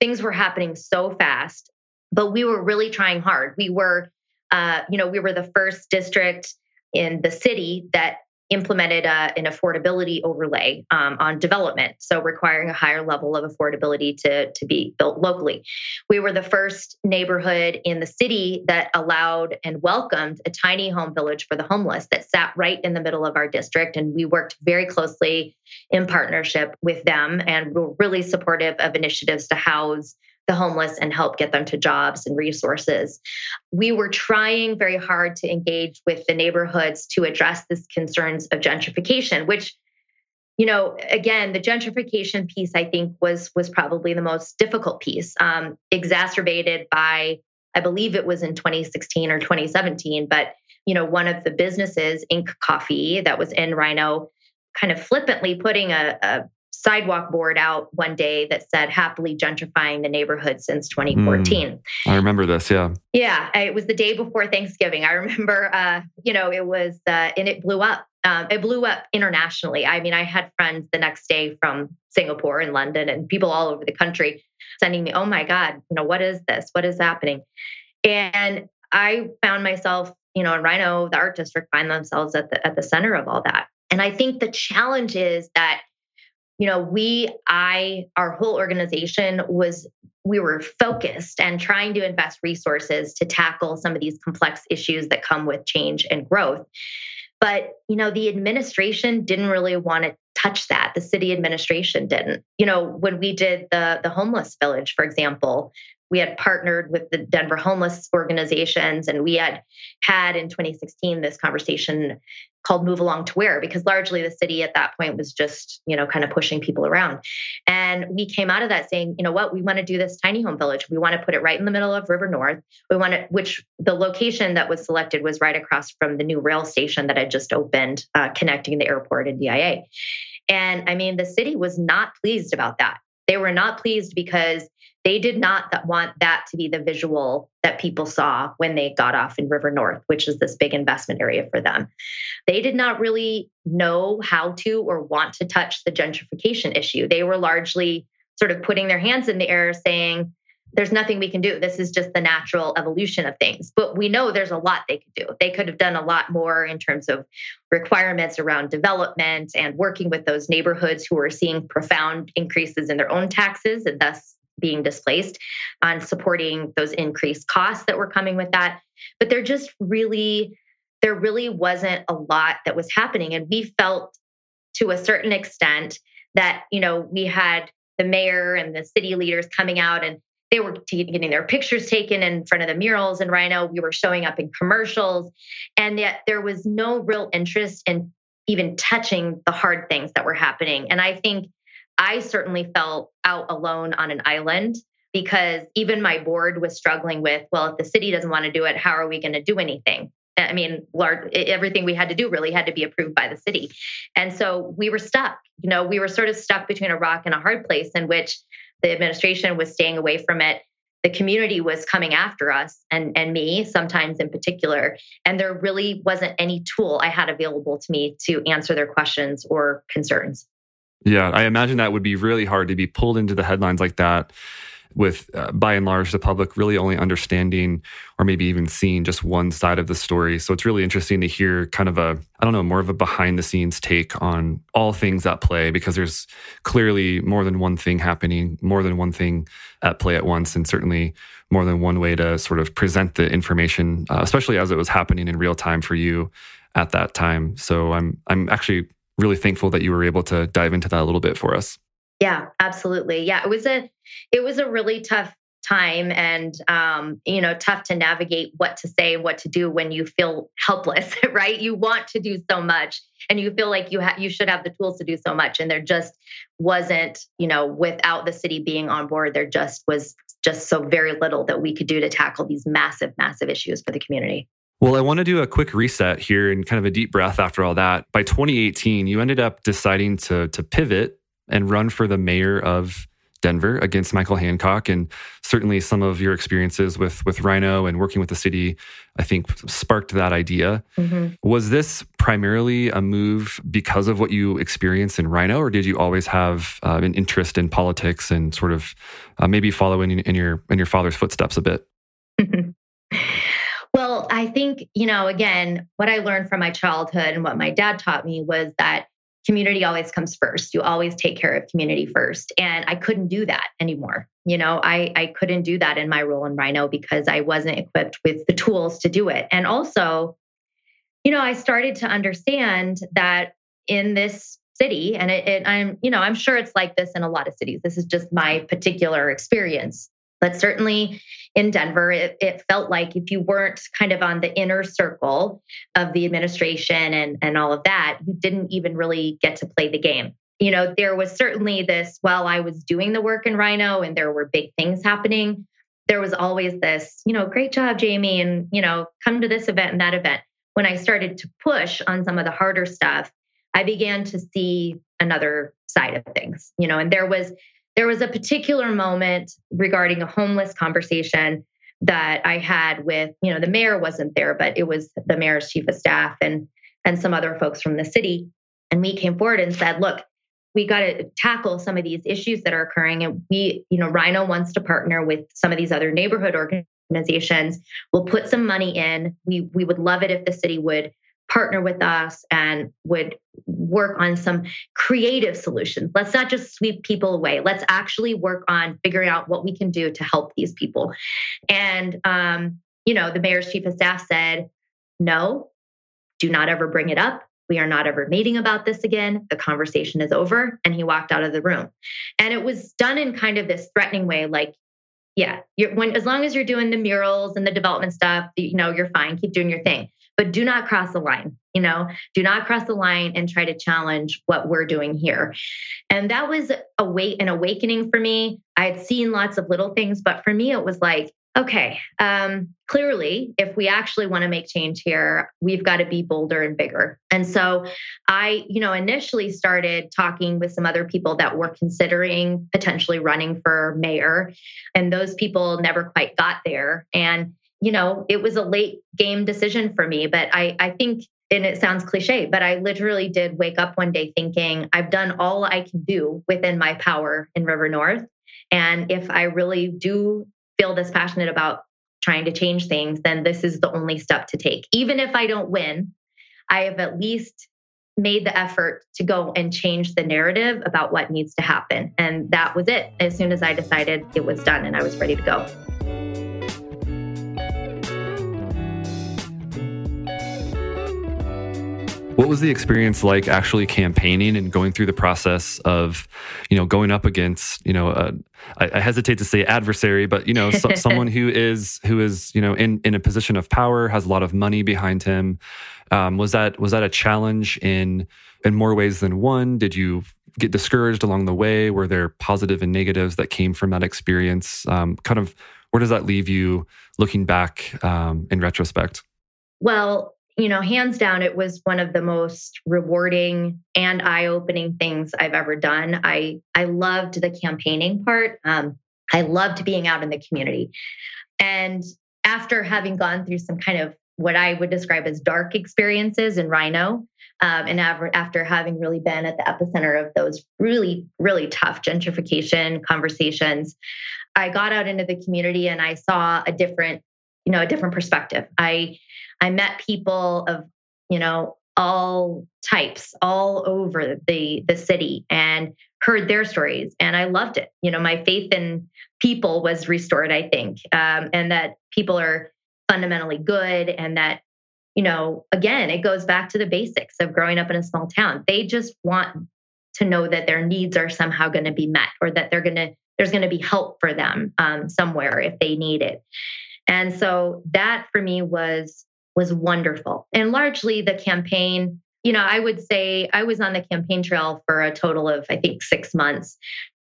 things were happening so fast but we were really trying hard we were uh, you know we were the first district in the city that implemented uh, an affordability overlay um, on development, so requiring a higher level of affordability to, to be built locally. We were the first neighborhood in the city that allowed and welcomed a tiny home village for the homeless that sat right in the middle of our district. And we worked very closely in partnership with them and were really supportive of initiatives to house the homeless and help get them to jobs and resources. We were trying very hard to engage with the neighborhoods to address these concerns of gentrification, which you know again the gentrification piece i think was was probably the most difficult piece um, exacerbated by i believe it was in 2016 or 2017 but you know one of the businesses ink coffee that was in RiNo kind of flippantly putting a, a sidewalk board out one day that said happily gentrifying the neighborhood since 2014. Mm, I remember this, yeah. Yeah, it was the day before Thanksgiving. I remember, uh, you know, it was, uh, and it blew up. Um, it blew up internationally. I mean, I had friends the next day from Singapore and London and people all over the country sending me, oh my God, you know, what is this? What is happening? And I found myself, you know, in RiNo, the art district find themselves at the at the center of all that. And I think the challenge is that you know, we, I, our whole organization was, we were focused and trying to invest resources to tackle some of these complex issues that come with change and growth. But, you know, the administration didn't really want to touch that. The city administration didn't. You know, when we did the the homeless village, for example, we had partnered with the Denver homeless organizations and we had had in 2016 this conversation called move along to where because largely the city at that point was just you know kind of pushing people around. And we came out of that saying you know what? We want to do this tiny home village. We want to put it right in the middle of river north. We want to which the location that was selected was right across from the new rail station that had just opened uh, connecting the airport and DIA and i mean the city was not pleased about that. They were not pleased because they did not want that to be the visual that people saw when they got off in River North, which is this big investment area for them. They did not really know how to or want to touch the gentrification issue. They were largely sort of putting their hands in the air saying, there's nothing we can do. This is just the natural evolution of things. But we know there's a lot they could do. They could have done a lot more in terms of requirements around development and working with those neighborhoods who are seeing profound increases in their own taxes and thus being displaced on supporting those increased costs that were coming with that. But there just really, there really wasn't a lot that was happening. And we felt to a certain extent that, you know, we had the mayor and the city leaders coming out and they were getting their pictures taken in front of the murals in RiNo. We were showing up in commercials, and yet there was no real interest in even touching the hard things that were happening. And I think I certainly felt out alone on an island because even my board was struggling with, well, if the city doesn't want to do it, how are we going to do anything? I mean, large, everything we had to do really had to be approved by the city. And so we were stuck. You know, we were sort of stuck between a rock and a hard place in which the administration was staying away from it. The community was coming after us and, and me, sometimes in particular. And there really wasn't any tool I had available to me to answer their questions or concerns. Yeah, I imagine that would be really hard to be pulled into the headlines like that with uh, by and large the public really only understanding or maybe even seeing just one side of the story. So it's really interesting to hear kind of a i don't know more of a behind the scenes take on all things at play because there's clearly more than one thing happening more than one thing at play at once and certainly more than one way to sort of present the information uh, especially as it was happening in real time for you at that time. So i'm i'm actually really thankful that you were able to dive into that a little bit for us. Yeah, absolutely. Yeah, it was a it was a really tough time and um, you know tough to navigate what to say what to do when you feel helpless right you want to do so much and you feel like you have you should have the tools to do so much and there just wasn't you know without the city being on board there just was just so very little that we could do to tackle these massive massive issues for the community well, I want to do a quick reset here and kind of a deep breath after all that. By 2018, you ended up deciding to to pivot and run for the mayor of Denver against Michael Hancock, and certainly some of your experiences with with RiNo and working with the city, I think, sparked that idea. Mm-hmm. Was this primarily a move because of what you experienced in RiNo, or did you always have uh, an interest in politics and sort of uh, maybe following in, in your in your father's footsteps a bit? I think, you know, again, what I learned from my childhood and what my dad taught me was that community always comes first. You always take care of community first. And I couldn't do that anymore. You know, I, I couldn't do that in my role in RiNo because I wasn't equipped with the tools to do it. And also, you know, I started to understand that in this city, and it, it, I'm, you know, I'm sure it's like this in a lot of cities. This is just my particular experience. But certainly in Denver, it, it, felt like if you weren't kind of on the inner circle of the administration and, and all of that, you didn't even really get to play the game. You know, there was certainly this while I was doing the work in RiNo and there were big things happening, there was always this, you know, great job, Jamie, and, you know, come to this event and that event. When I started to push on some of the harder stuff, I began to see another side of things, you know, and there was there was a particular moment regarding a homeless conversation that I had with, you know, the mayor wasn't there, but it was the mayor's chief of staff and and some other folks from the city. And we came forward and said, look, we got to tackle some of these issues that are occurring. And we, you know, RiNo wants to partner with some of these other neighborhood organizations. We'll put some money in. We we would love it if the city would partner with us and would work on some creative solutions. Let's not just sweep people away. Let's actually work on figuring out what we can do to help these people. And, um, you know, the mayor's chief of staff said, no, do not ever bring it up. We are not ever meeting about this again. The conversation is over. And he walked out of the room. And it was done in kind of this threatening way, like, yeah, you're, when as long as you're doing the murals and the development stuff, you know, you're fine. Keep doing your thing, but do not cross the line. You know, do not cross the line and try to challenge what we're doing here. And that was a wait an awakening for me. I had seen lots of little things, but for me, it was like, okay, um, clearly, if we actually want to make change here, we've got to be bolder and bigger. And so I, you know, initially started talking with some other people that were considering potentially running for mayor, and those people never quite got there. And, you know, it was a late game decision for me, but I, I think and it sounds cliche, but I literally did wake up one day thinking, I've done all I can do within my power in River North. And if I really do feel this passionate about trying to change things, then this is the only step to take. Even if I don't win, I have at least made the effort to go and change the narrative about what needs to happen. And that was it. As soon as I decided it was done and I was ready to go. What was the experience like actually campaigning and going through the process of, you know, going up against, you know, uh, I, I, hesitate to say adversary, but you know, so, someone who is who is you know in in a position of power, has a lot of money behind him. Um, was that was that a challenge in in more ways than one? Did you get discouraged along the way? Were there positive and negatives that came from that experience? Um, kind of where does that leave you looking back um, in retrospect? Well, you know, hands down, it was one of the most rewarding and eye-opening things I've ever done. I I loved the campaigning part. Um, I loved being out in the community, and after having gone through some kind of what I would describe as dark experiences in RiNo, um, and after having really been at the epicenter of those really, really tough gentrification conversations, I got out into the community and I saw a different, you know, a different perspective. I I met people of, you know, all types all over the the city and heard their stories and i loved it. You know my faith in people was restored i think um, and that people are fundamentally good and that you know again it goes back to the basics of growing up in a small town. They just want to know that their needs are somehow going to be met or that they're going to there's going to be help for them um, somewhere if they need it. And so that for me was was wonderful. And largely the campaign, you know, I would say I was on the campaign trail for a total of, I think, six months.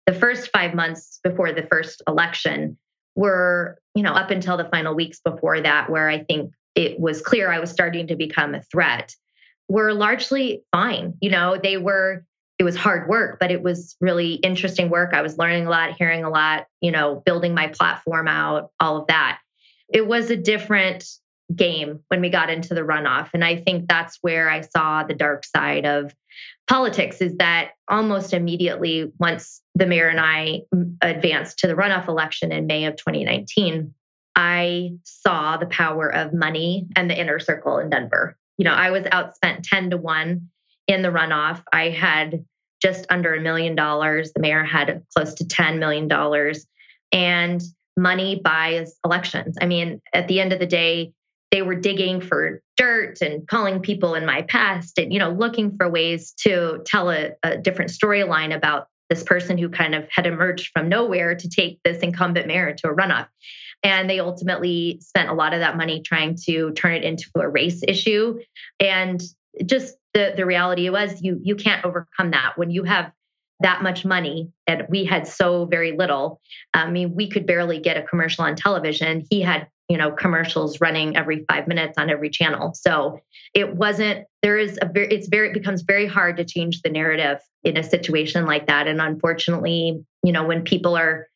The first five months before the first election were, you know, up until the final weeks before that, where I think it was clear I was starting to become a threat, were largely fine. You know, they were, it was hard work, but it was really interesting work. I was learning a lot, hearing a lot, you know, building my platform out, all of that. It was a different game when we got into the runoff. And I think that's where I saw the dark side of politics is that almost immediately, once the mayor and I mm, advanced to the runoff election in May of 2019, I saw the power of money and the inner circle in Denver. You know, I was outspent 10 to 1 in the runoff. I had just under a million dollars. The mayor had close to $10 million. And money buys elections. I mean, at the end of the day, they were digging for dirt and calling people in my past and you know looking for ways to tell a, a different storyline about this person who kind of had emerged from nowhere to take this incumbent mayor to a runoff. And they ultimately spent a lot of that money trying to turn it into a race issue. And just the the reality was you you can't overcome that. When you have that much money and we had so very little i mean we could barely get a commercial on television. He had you know commercials running every 5 minutes on every channel. So it wasn't there is a very it's very it becomes very hard to change the narrative in a situation like that. And unfortunately you know when people are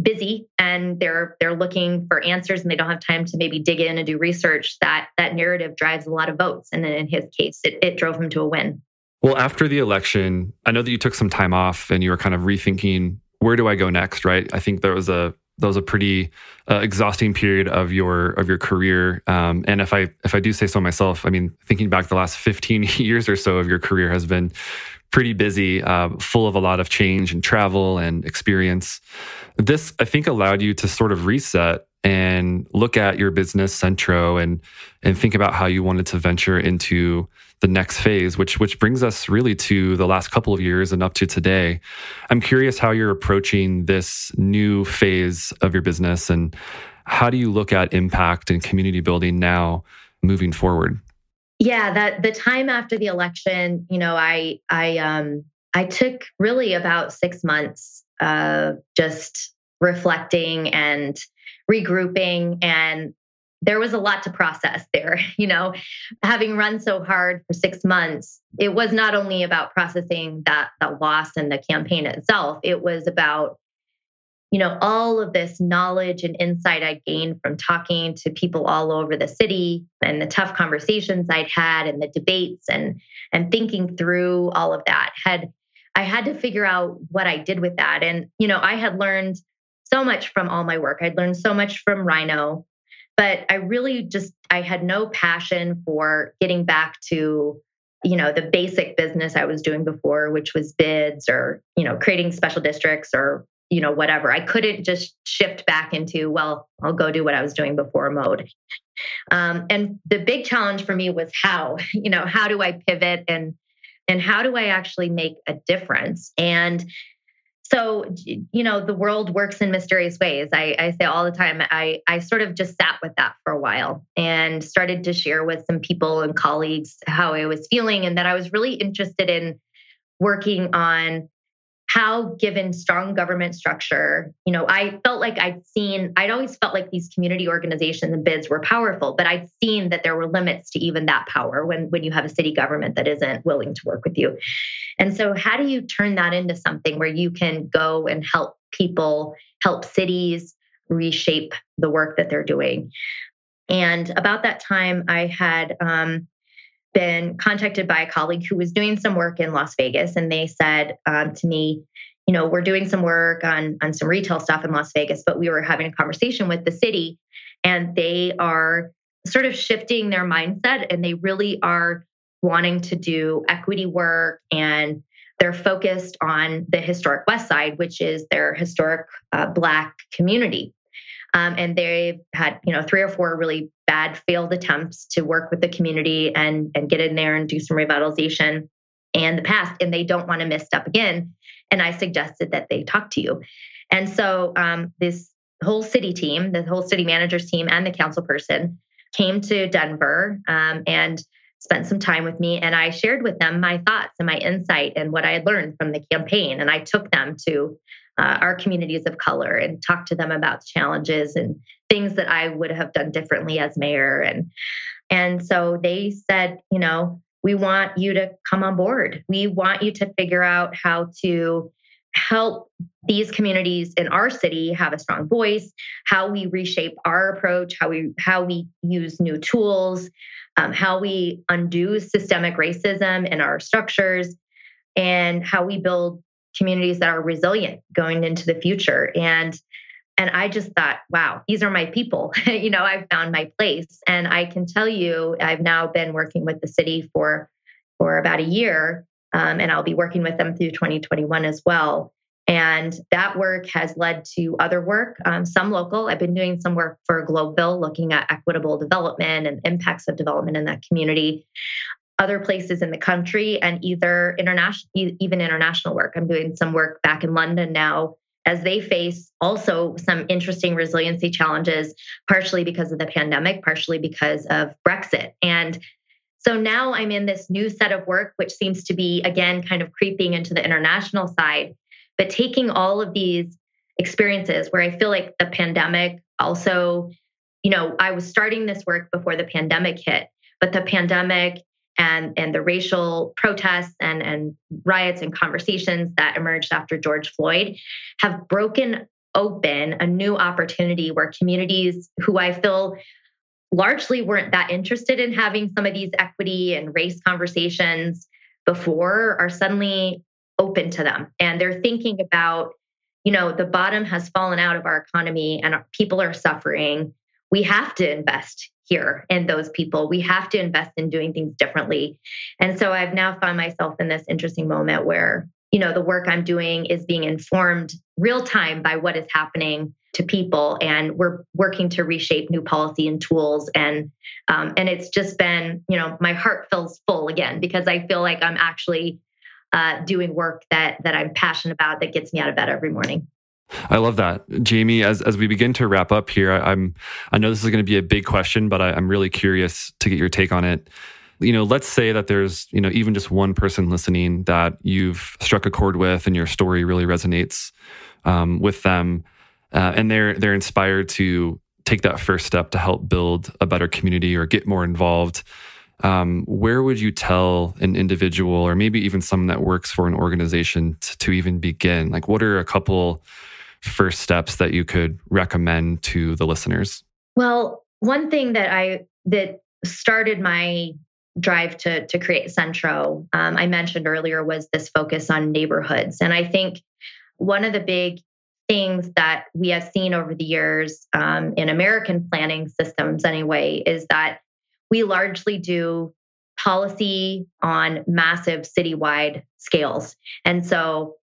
busy and they're they're looking for answers and they don't have time to maybe dig in and do research that that narrative drives a lot of votes. And then in his case it, it drove him to a win. Well after the election i know that you took some time off and you were kind of rethinking where do i go next right? I think there was a that was a pretty uh, exhausting period of your of your career. Um, and if I if I do say so myself, I mean, thinking back the last 15 years or so of your career has been pretty busy, uh, full of a lot of change and travel and experience. This I think allowed you to sort of reset and look at your business Centro and and think about how you wanted to venture into the next phase, which which brings us really to the last couple of years and up to today. I'm curious how you're approaching this new phase of your business and how do you look at impact and community building now moving forward? Yeah, that the time after the election, you know, I I um I took really about six months of just reflecting and regrouping and there was a lot to process there you know. Having run so hard for 6 months it was not only about processing that that loss and the campaign itself it was about you know all of this knowledge and insight i gained from talking to people all over the city and the tough conversations i'd had and the debates and and thinking through all of that had i had to figure out what i did with that. And you know i had learned so much from all my work. I'd learned so much from RiNo, but i really just i had no passion for getting back to you know the basic business i was doing before which was bids or you know creating special districts or you know, whatever. I couldn't just shift back into, well, I'll go do what I was doing before mode. Um, and the big challenge for me was how, you know, how do I pivot and and how do I actually make a difference? And so, you know, the world works in mysterious ways. I, I say all the time, I, I sort of just sat with that for a while and started to share with some people and colleagues how I was feeling and that I was really interested in working on how given strong government structure you know i felt like i'd seen i'd always felt like these community organizations and bids were powerful but i'd seen that there were limits to even that power when when you have a city government that isn't willing to work with you. And so how do you turn that into something where you can go and help people help cities reshape the work that they're doing? And about that time i had um, been contacted by a colleague who was doing some work in Las Vegas, and they said um, to me, you know, we're doing some work on on some retail stuff in Las Vegas, but we were having a conversation with the city, and they are sort of shifting their mindset, and they really are wanting to do equity work and they're focused on the historic west side which is their historic uh, black community. Um, and they've had, you know, three or four really bad failed attempts to work with the community and, and get in there and do some revitalization and the past. And they don't want to misstep again. And I suggested that they talk to you. And so um, this whole city team, the whole city manager's team and the council person came to Denver um, and spent some time with me. And I shared with them my thoughts and my insight and what I had learned from the campaign. And I took them to uh, our communities of color and talk to them about challenges and things that I would have done differently as mayor. And and so they said, you know, we want you to come on board. We want you to figure out how to help these communities in our city have a strong voice how we reshape our approach how we how we use new tools um, how we undo systemic racism in our structures and how we build communities that are resilient going into the future. And and I just thought, wow, these are my people. you know, I've found my place. And I can tell you, I've now been working with the city for for about a year, um, and I'll be working with them through 2021 as well. And that work has led to other work, um, some local. I've been doing some work for Globeville, looking at equitable development and impacts of development in that community other places in the country and either international even international work. I'm doing some work back in london now as they face also some interesting resiliency challenges partially because of the pandemic partially because of brexit. And so now i'm in this new set of work which seems to be again kind of creeping into the international side. But taking all of these experiences where i feel like the pandemic also you know i was starting this work before the pandemic hit but the pandemic and, and the racial protests and, and riots and conversations that emerged after George Floyd have broken open a new opportunity where communities who I feel largely weren't that interested in having some of these equity and race conversations before are suddenly open to them. And they're thinking about, you know, the bottom has fallen out of our economy and people are suffering. We have to invest here in those people. We have to invest in doing things differently. And so I've now found myself in this interesting moment where you know, the work I'm doing is being informed real time by what is happening to people and we're working to reshape new policy and tools and um, and it's just been you know my heart feels full again because i feel like i'm actually uh, doing work that that i'm passionate about that gets me out of bed every morning I love that, Jamie. As as we begin to wrap up here, I, am I know this is going to be a big question, but I, I'm really curious to get your take on it. You know, let's say that there's you know even just one person listening that you've struck a chord with, and your story really resonates um, with them uh, and they're they're inspired to take that first step to help build a better community or get more involved. Um, where would you tell an individual or maybe even someone that works for an organization to, to even begin? Like, what are a couple first steps that you could recommend to the listeners? Well, one thing that I that started my drive to to create Centro, um, I mentioned earlier, was this focus on neighborhoods, and I think one of the big things that we have seen over the years um, in American planning systems, anyway, is that we largely do policy on massive citywide scales. And so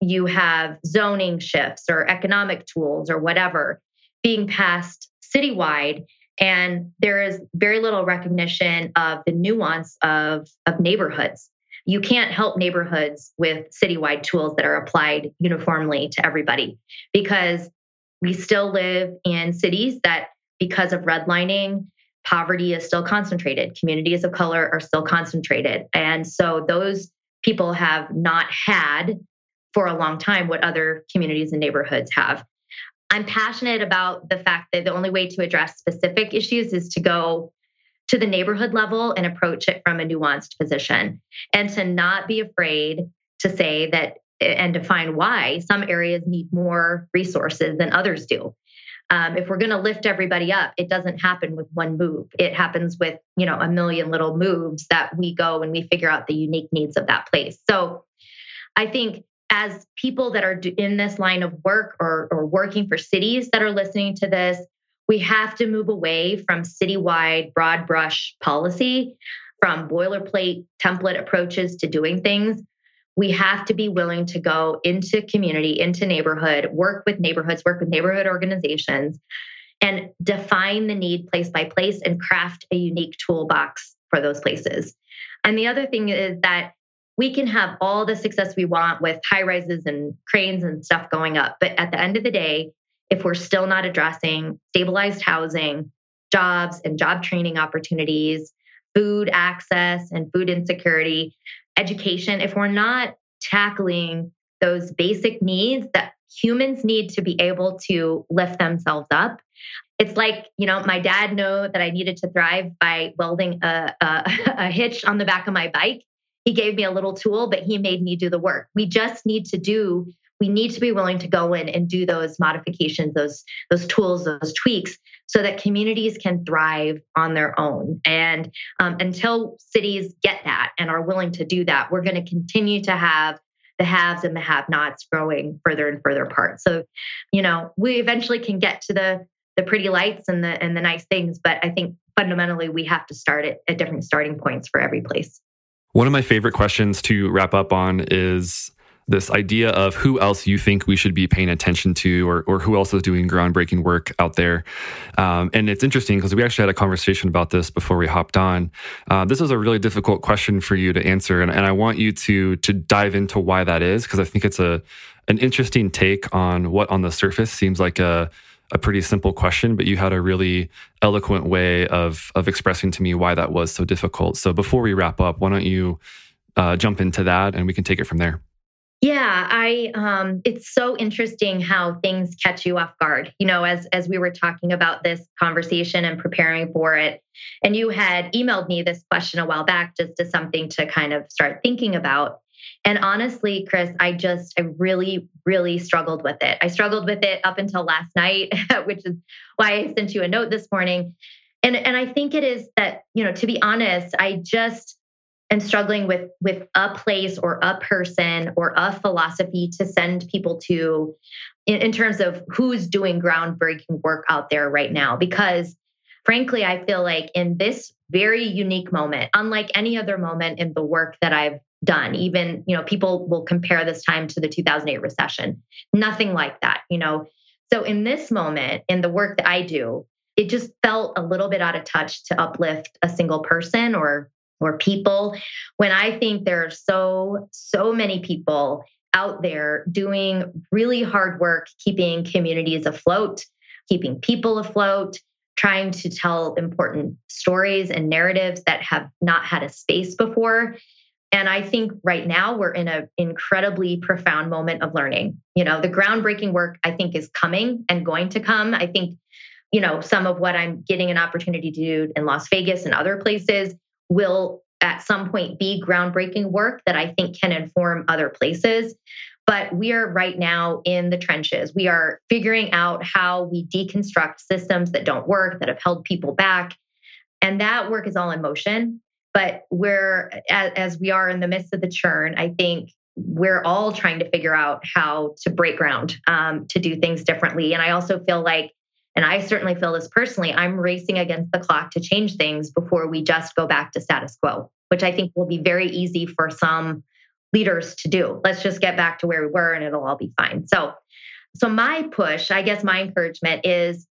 you have zoning shifts or economic tools or whatever being passed citywide. And there is very little recognition of the nuance of, of neighborhoods you can't help neighborhoods with citywide tools that are applied uniformly to everybody because we still live in cities that, because of redlining, poverty is still concentrated, communities of color are still concentrated. And so those people have not had for a long time what other communities and neighborhoods have. I'm passionate about the fact that the only way to address specific issues is to go to the neighborhood level and approach it from a nuanced position and to not be afraid to say that and define why some areas need more resources than others do. Um, if we're going to lift everybody up, it doesn't happen with one move. It happens with you know a million little moves that we go and we figure out the unique needs of that place. So, I think as people that are in this line of work or, or working for cities that are listening to this, we have to move away from citywide broad brush policy, from boilerplate template approaches to doing things. We have to be willing to go into community, into neighborhood, work with neighborhoods, work with neighborhood organizations, and define the need place by place and craft a unique toolbox for those places. And the other thing is that we can have all the success we want with high rises and cranes and stuff going up. But at the end of the day, if we're still not addressing stabilized housing, jobs and job training opportunities, food access and food insecurity, education, if we're not tackling those basic needs that humans need to be able to lift themselves up. It's like, you know, my dad knew that I needed to thrive by welding a, a, a hitch on the back of my bike. He gave me a little tool, but he made me do the work. We just need to do we need to be willing to go in and do those modifications those those tools those tweaks so that communities can thrive on their own. And um, until cities get that and are willing to do that we're going to continue to have the haves and the have nots growing further and further apart. So you know we eventually can get to the the pretty lights and the and the nice things but i think fundamentally we have to start at, at different starting points for every place one of my favorite questions to wrap up on is this idea of who else you think we should be paying attention to or, or who else is doing groundbreaking work out there. Um, and it's interesting because we actually had a conversation about this before we hopped on. Uh, this is a really difficult question for you to answer. And, and I want you to, to dive into why that is, because I think it's a, an interesting take on what on the surface seems like a, a pretty simple question, but you had a really eloquent way of, of expressing to me why that was so difficult. So before we wrap up, why don't you uh, jump into that and we can take it from there? Yeah, I um it's so interesting how things catch you off guard. You know, as as we were talking about this conversation and preparing for it, and you had emailed me this question a while back just as something to kind of start thinking about. And honestly, Chris, I just I really really struggled with it. I struggled with it up until last night, which is why I sent you a note this morning. And and I think it is that, you know, to be honest, I just am struggling with with a place or a person or a philosophy to send people to in, in, terms of who's doing groundbreaking work out there right now because frankly i feel like in this very unique moment, unlike any other moment in the work that I've done. Even, you know, people will compare this time to the 2008 recession. Nothing like that, you know. So in this moment, in the work that I do, it just felt a little bit out of touch to uplift a single person or or people when I think there are so so many people out there doing really hard work keeping communities afloat, keeping people afloat, trying to tell important stories and narratives that have not had a space before. And I think right now we're in an incredibly profound moment of learning. You know, the groundbreaking work I think is coming and going to come. I think, you know, some of what I'm getting an opportunity to do in Las Vegas and other places will at some point be groundbreaking work that I think can inform other places. But we are right now in the trenches. We are figuring out how we deconstruct systems that don't work, that have held people back. And that work is all in motion. But we're, as, we are in the midst of the churn, I think we're all trying to figure out how to break ground, um, to do things differently. And I also feel like and I certainly feel this personally, I'm racing against the clock to change things before we just go back to status quo, which I think will be very easy for some leaders to do. Let's just get back to where we were and it'll all be fine. So, so my push, I guess my encouragement is,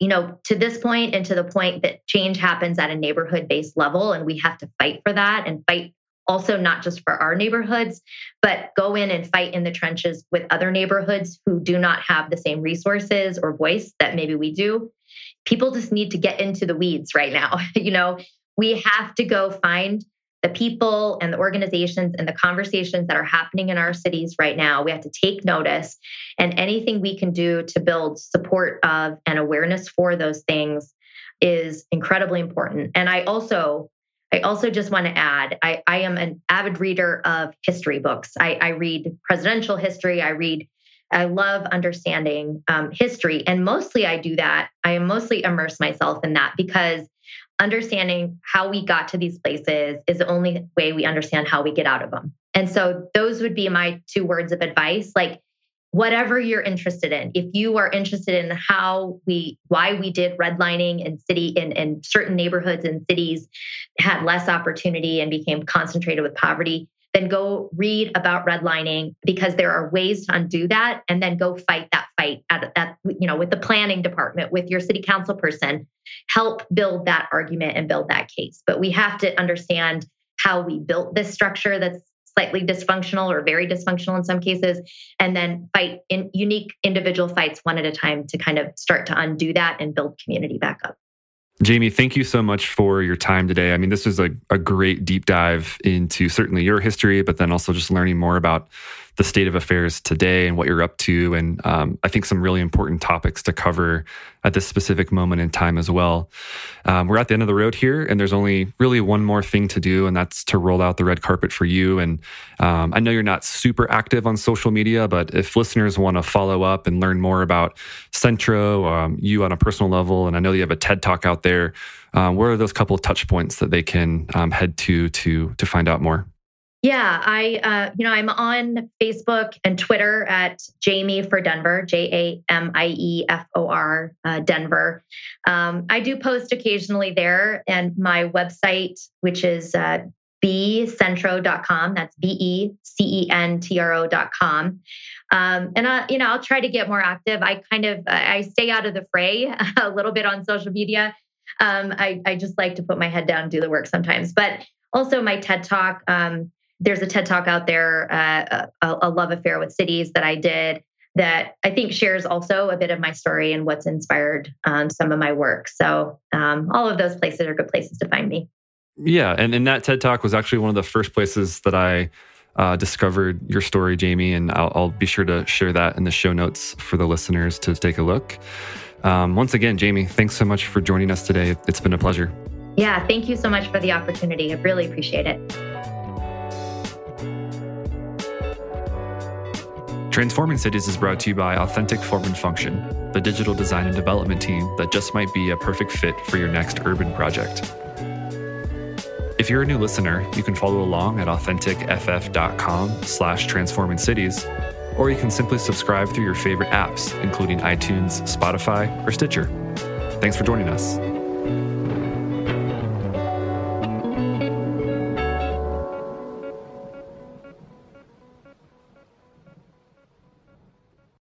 you know, to this point and to the point that change happens at a neighborhood based level and we have to fight for that and fight also not just for our neighborhoods, but go in and fight in the trenches with other neighborhoods who do not have the same resources or voice that maybe we do. People just need to get into the weeds right now. you know, we have to go find the people and the organizations and the conversations that are happening in our cities right now. We have to take notice, and anything we can do to build support of and awareness for those things is incredibly important. And I also I also just want to add I, I am an avid reader of history books. I, I read presidential history. I read, I love understanding um, history. And mostly I do that. I mostly immerse myself in that because understanding how we got to these places is the only way we understand how we get out of them. And so those would be my two words of advice. Like, whatever you're interested in. If you are interested in how we, why we did redlining in city in, in certain neighborhoods and cities had less opportunity and became concentrated with poverty, then go read about redlining because there are ways to undo that and then go fight that fight at, at you know with the planning department with your city council person help build that argument and build that case but we have to understand how we built this structure that's slightly dysfunctional or very dysfunctional in some cases, and then fight in unique individual fights one at a time to kind of start to undo that and build community back up. Jamie, thank you so much for your time today. I mean, this was a, a great deep dive into certainly your history, but then also just learning more about the state of affairs today and what you're up to. And um, I think some really important topics to cover at this specific moment in time as well. Um, we're at the end of the road here, and there's only really one more thing to do, and that's to roll out the red carpet for you. And um, I know you're not super active on social media, but if listeners want to follow up and learn more about Centro, um, you on a personal level, and I know you have a TED talk out there, where are those couple of touch points that they can um, head to to to find out more? Yeah, I uh, you know I'm on Facebook and Twitter at Jamie for Denver, J A M I E F O R uh, Denver. Um, I do post occasionally there, and my website, which is uh, becentro.com. That's B E C E N T R O.com. Um, and I, you know, I'll try to get more active. I kind of I stay out of the fray a little bit on social media. Um, I, I just like to put my head down and do the work sometimes. But also my TED Talk. Um, there's a TED talk out there, uh, a, a, love affair with cities that I did that I think shares also a bit of my story and what's inspired um, some of my work. So um, all of those places are good places to find me. Yeah, and, and that TED talk was actually one of the first places that I uh, discovered your story, Jamie, and I'll, I'll, be sure to share that in the show notes for the listeners to take a look. Um, once again, Jamie, thanks so much for joining us today. It's been a pleasure. Yeah, thank you so much for the opportunity. I really appreciate it. Transforming Cities is brought to you by Authentic Form and Function, the digital design and development team that just might be a perfect fit for your next urban project. If you're a new listener, you can follow along at authenticff.com slash transforming cities, or you can simply subscribe through your favorite apps, including iTunes, Spotify, or Stitcher. Thanks for joining us.